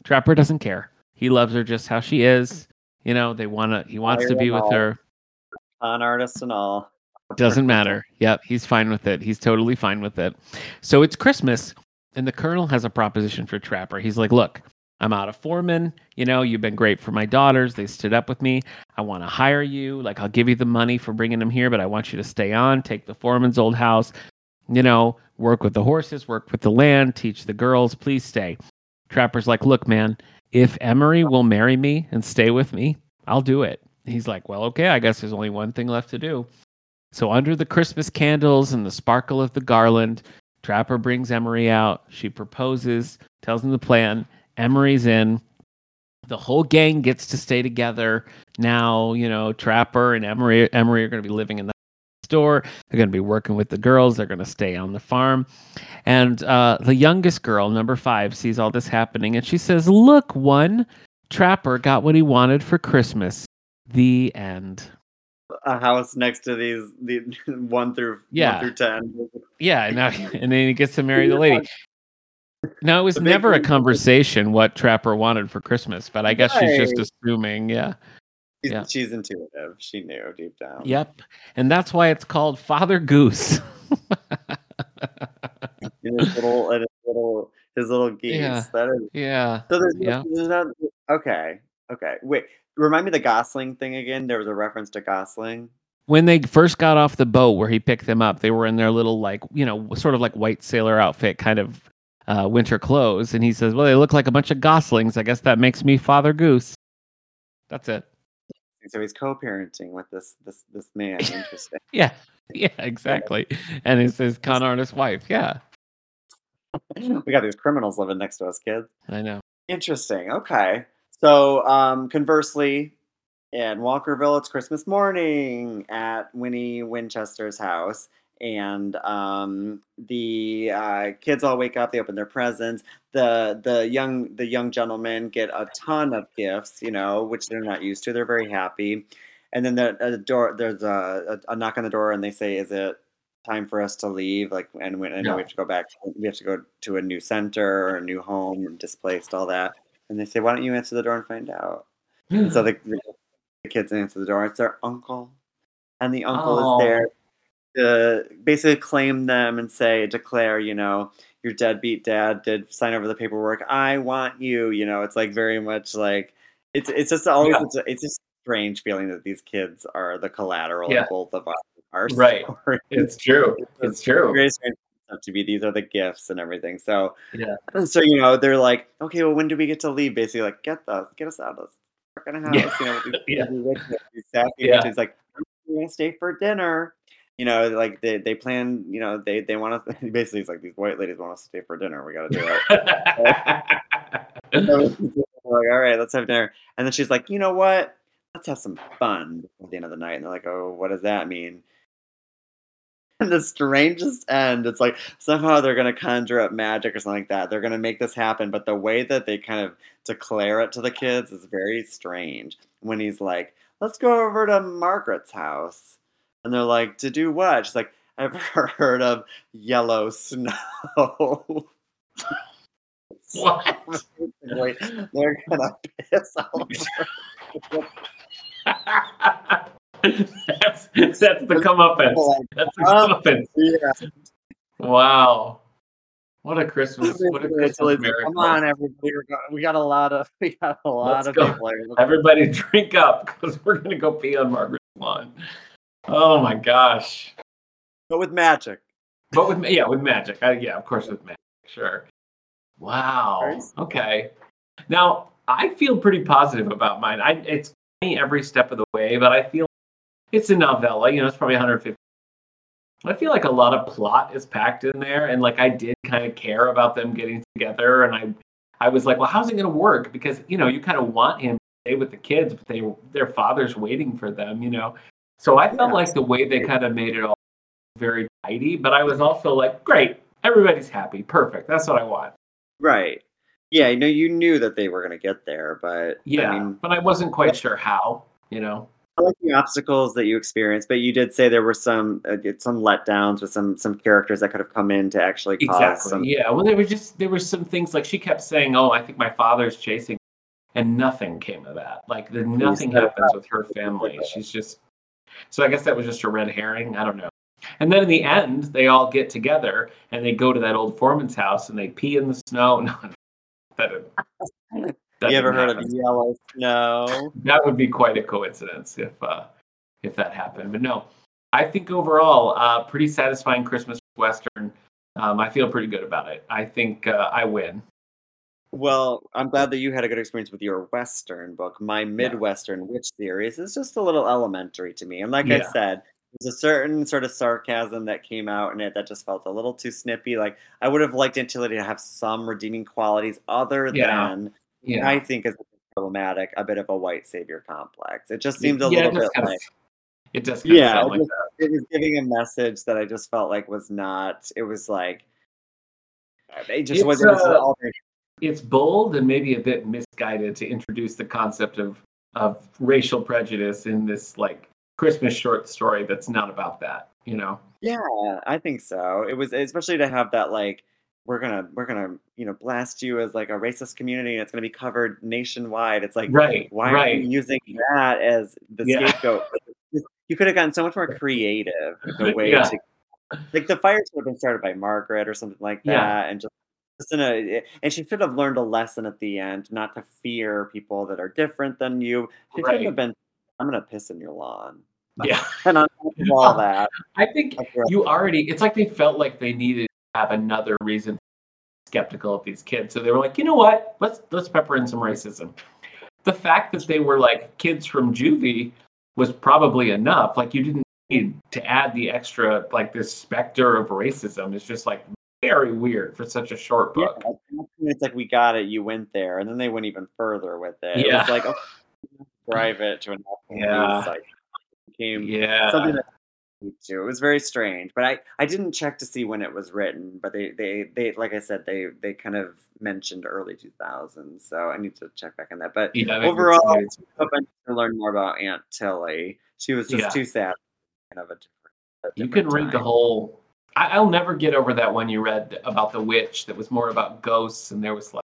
Trapper doesn't care. He loves her just how she is. You know, they want to, he wants to be with all. her. Con artist and all. *laughs* Doesn't matter. Yep, he's fine with it. He's totally fine with it. So it's Christmas, and the colonel has a proposition for Trapper. He's like, Look, I'm out of foreman. You know, you've been great for my daughters. They stood up with me. I want to hire you. Like, I'll give you the money for bringing them here, but I want you to stay on, take the foreman's old house, you know, work with the horses, work with the land, teach the girls. Please stay. Trapper's like, Look, man, if Emery will marry me and stay with me, I'll do it. He's like, Well, okay, I guess there's only one thing left to do. So, under the Christmas candles and the sparkle of the garland, Trapper brings Emery out. She proposes, tells him the plan. Emery's in. The whole gang gets to stay together. Now, you know, Trapper and Emery, Emery are going to be living in the store. They're going to be working with the girls. They're going to stay on the farm. And uh, the youngest girl, number five, sees all this happening and she says, Look, one, Trapper got what he wanted for Christmas. The end. a house next to these the *laughs* one through Yeah. one through ten. Yeah, and, now, *laughs* and then he gets to marry the lady. Now it was never a conversation what Trapper wanted for Christmas, but I guess she's just assuming, yeah. She's, Yeah. she's intuitive. She knew deep down. Yep. And that's why it's called Father Goose. His little *laughs* his little his little geese. Yeah. That is yeah. so there's, Yeah. there's not okay. Okay. Wait. Remind me the Gosling thing again. There was a reference to Gosling. When they first got off the boat where he picked them up, they were in their little like, you know, sort of like white sailor outfit kind of uh, winter clothes and he says, "Well, they look like a bunch of goslings. I guess that makes me Father Goose." That's it. So he's co-parenting with this this this man. *laughs* Interesting. Yeah. Yeah, exactly. And it's his con artist wife. Yeah. we got these criminals living next to us, kids. I know. Interesting. Okay. So, um, conversely, in Walkerville, it's Christmas morning at Winnie Winchester's house, and um, the uh, kids all wake up. They open their presents. the the young The young gentlemen get a ton of gifts, you know, which they're not used to. They're very happy, and then the, uh, the door there's a, a, a knock on the door and they say is it time for us to leave like and we, I know Yeah. we have to go back we have to go to a new center or a new home displaced all that and they say why don't you answer the door and find out and so *gasps* the, the kids answer the door it's their uncle and the uncle Oh. is there to basically claim them and say declare you know your deadbeat dad did sign over the paperwork i want you you know it's like very much like it's it's just always Yeah. it's, a, it's just strange feeling that these kids are the collateral Yeah. of both of us. our Right. *laughs* stories. It's true. It's true. Very to be these are the gifts and everything. So Yeah. so you know they're like okay well when do we get to leave? Basically like get us get us out of this fucking house Yeah. you know *laughs* these, Yeah. rich- these sassy Yeah. bitches, like we're gonna stay for dinner. You know like they, they plan you know they they want us *laughs* basically it's like these white ladies want us to stay for dinner we gotta do it. *laughs* So like all right let's have dinner. And then she's like you know what? Let's have some fun at the end of the night. And they're like oh what does that mean *laughs* the strangest end. It's like somehow they're going to conjure up magic or something like that. They're going to make this happen. But the way that they kind of declare it to the kids is very strange. When he's like let's go over to margaret's house. And they're like to do what? She's like *laughs* i've heard of yellow snow. *laughs* What? Wait, they're gonna piss all over that's that's the comeuppance. That's the Um, comeuppance. yeah Wow. What a Christmas! What a Christmas miracle! Come on, everybody. We got, a lot of *laughs* we got a lot Let's of go. people. Everybody, *laughs* drink up because we're gonna go pee on Margaret's lawn. Oh my gosh! But with magic. But with yeah, with magic. Uh, yeah, of course with magic. Sure. Wow. Okay. Now I feel pretty positive about mine. I it's every step of the way, but I feel it's a novella. You know, it's probably 150. I feel like a lot of plot is packed in there, and like I did kind of care about them getting together, and I, I was like, well, how's it going to work? Because you know, you kind of want him to stay with the kids, but they their father's waiting for them. You know, so I felt Yeah. like the way they kind of made it all very tidy, but I was also like, great, everybody's happy, perfect. That's what I want. Right. Yeah, no, you knew that they were gonna get there, but Yeah, I mean but I wasn't quite sure how. You know. I like the obstacles that you experienced, but you did say there were some uh, some letdowns with some some characters that could have come in to actually cause Exactly. some Yeah. Well, there were just there were some things like she kept saying, "Oh, I think my father's chasing," and nothing came of that. Like the nothing happens with her family. She's just. So I guess that was just a red herring. I don't know. And then in the end, they all get together and they go to that old foreman's house and they pee in the snow. *laughs* No, that. That you ever heard of happen. yellow snow? That would be quite a coincidence if uh, if that happened. But no, I think overall, uh, pretty satisfying Christmas western. Um, I feel pretty good about it. I think uh, I win. Well, I'm glad that you had a good experience with your Western book. My Midwestern witch series is just a little elementary to me. And like I said, there's a certain sort of sarcasm that came out in it that just felt a little too snippy. Like I would have liked Aunt Tilly to have some redeeming qualities other Yeah. than Yeah, I think is problematic, a bit of a white savior complex. It just seems a yeah, little bit like it does kind yeah, of sound it like that. it was giving a message that I just felt like was not. It was like it just It's, was. It was uh, It's bold and maybe a bit misguided to introduce the concept of of racial prejudice in this like Christmas short story that's not about that. You know? Yeah, I think so. It was especially to have that like we're gonna we're gonna you know blast you as like a racist community and it's gonna be covered nationwide. It's like Right. why are you using that as the Yeah. scapegoat? You could have gotten so much more creative the *laughs* way Yeah. to like the fire should have been started by Margaret or something like that, Yeah. and just. just in a, eh, and she should have learned a lesson at the end, not to fear people that are different than you. She Right. shouldn't have been. I'm gonna piss in your lawn, Yeah. *laughs* and on top of all *laughs* that, I think you already it's like they felt like they needed have another reason skeptical of these kids so they were like you know what let's let's pepper in some racism the fact that they were like kids from juvie was probably enough like you didn't need to add the extra like this specter of racism it's just like very weird for such a short book point, it's like we got it. You went there, and then they went even further with it. Yeah. was like oh, *laughs* okay, drive it to an *laughs* Yeah. site. Became yeah something that Me too. It was very strange, but I I didn't check to see when it was written. But they they they like I said they they kind of mentioned early 2000s, so I need to check back on that. But Yeah, overall, I hope I to learn more about Aunt Tilly. She was just Yeah. too sad. Kind of a different. a you different can read the whole. I, I'll never get over that one you read about the witch that was more about ghosts, and there was like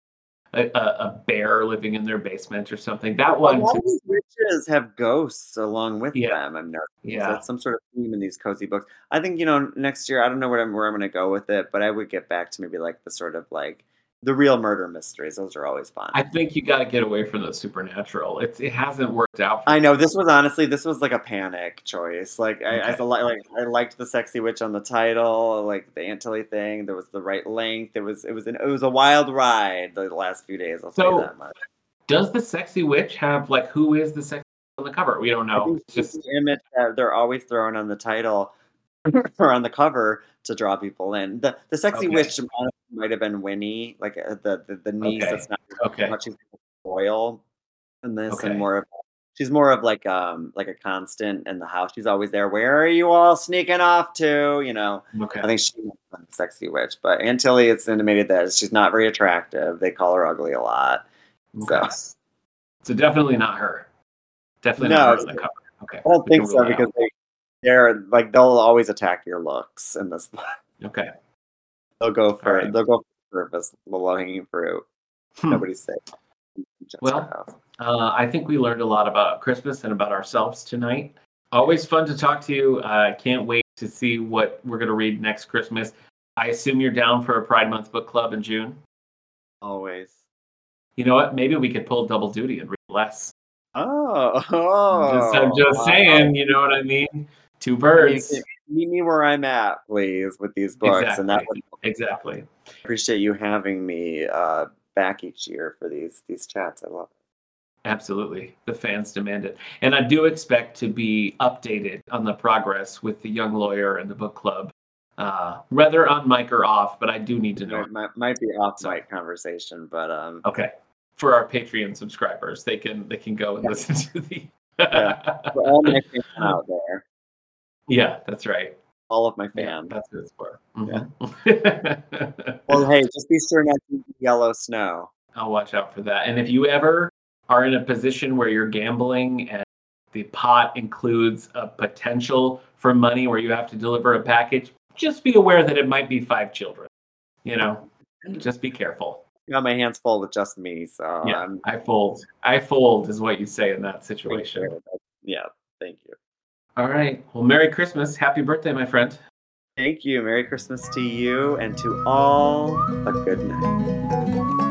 a, a, bear living in their basement or something. That one, of these witches have ghosts along with Yeah. them. I'm. So yeah, that's some sort of theme in these cozy books. I think you know next year. I don't know where I'm where I'm going to go with it, but I would get back to maybe like the sort of like the real murder mysteries. Those are always fun. I think you got to get away from the supernatural. It's it hasn't worked out. For I know this was honestly this was like a panic choice. Like I, I Okay. like I liked the sexy witch on the title, like the Aunt Tilly thing. There was the right length. It was it was an, it was a wild ride the last few days. I'll So, that much. Does the sexy witch have like who is the sexy on the cover? We don't know. It's just the image that they're always throwing on the title *laughs* or on the cover to draw people in. The the sexy Okay. witch might have been Winnie, like uh, the the, the niece Okay. that's not okay. much she's royal in this Okay. and more of she's more of like um like a constant in the house. She's always there. Where are you all sneaking off to? You know. Okay. I think she's the sexy witch, but Aunt Tilly it's intimated that she's not very attractive. They call her ugly a lot. Okay. So So definitely not her. Definitely No, not her on the cover. Okay. I don't we think so because they they're like they'll always attack your looks in this okay. They'll go for right. they'll go for the low hanging fruit. Hmm. Nobody's safe. Well. Uh, I think we learned a lot about Christmas and about ourselves tonight. Always fun to talk to you. I uh, can't wait to see what we're going to read next Christmas. I assume you're down for a Pride Month book club in June. always. You know what? Maybe we could pull double duty and read less. Oh, oh just, I'm just *laughs* wow. saying, you know what I mean? Two birds. Meet me where I'm at, please, with these books, and that Exactly. would Exactly. appreciate you having me uh, back each year for these these chats. I love it. Absolutely. The fans demand it. And I do expect to be updated on the progress with the young lawyer and the book club, uh, whether on mic or off, but I do need to know. Might, might, might be off mic conversation, but um, Okay. For our Patreon subscribers, they can they can go and listen to the Yeah. *laughs* for all my fans out there, Yeah, that's right. all of my Yeah, fans. that's what it's for. Yeah. Mhm. *laughs* Well, hey, just be sure not to yellow snow. I'll watch out for that. And if you ever are in a position where you're gambling and the pot includes a potential for money where you have to deliver a package, just be aware that it might be five children. You know, just be careful. got my hands full with just me, so Yeah, I'm I fold. I fold is what you say in that situation. yeah. Thank you. All right. Well, Merry Christmas. Happy birthday, my friend. Thank you. Merry Christmas to you and to all. A good night.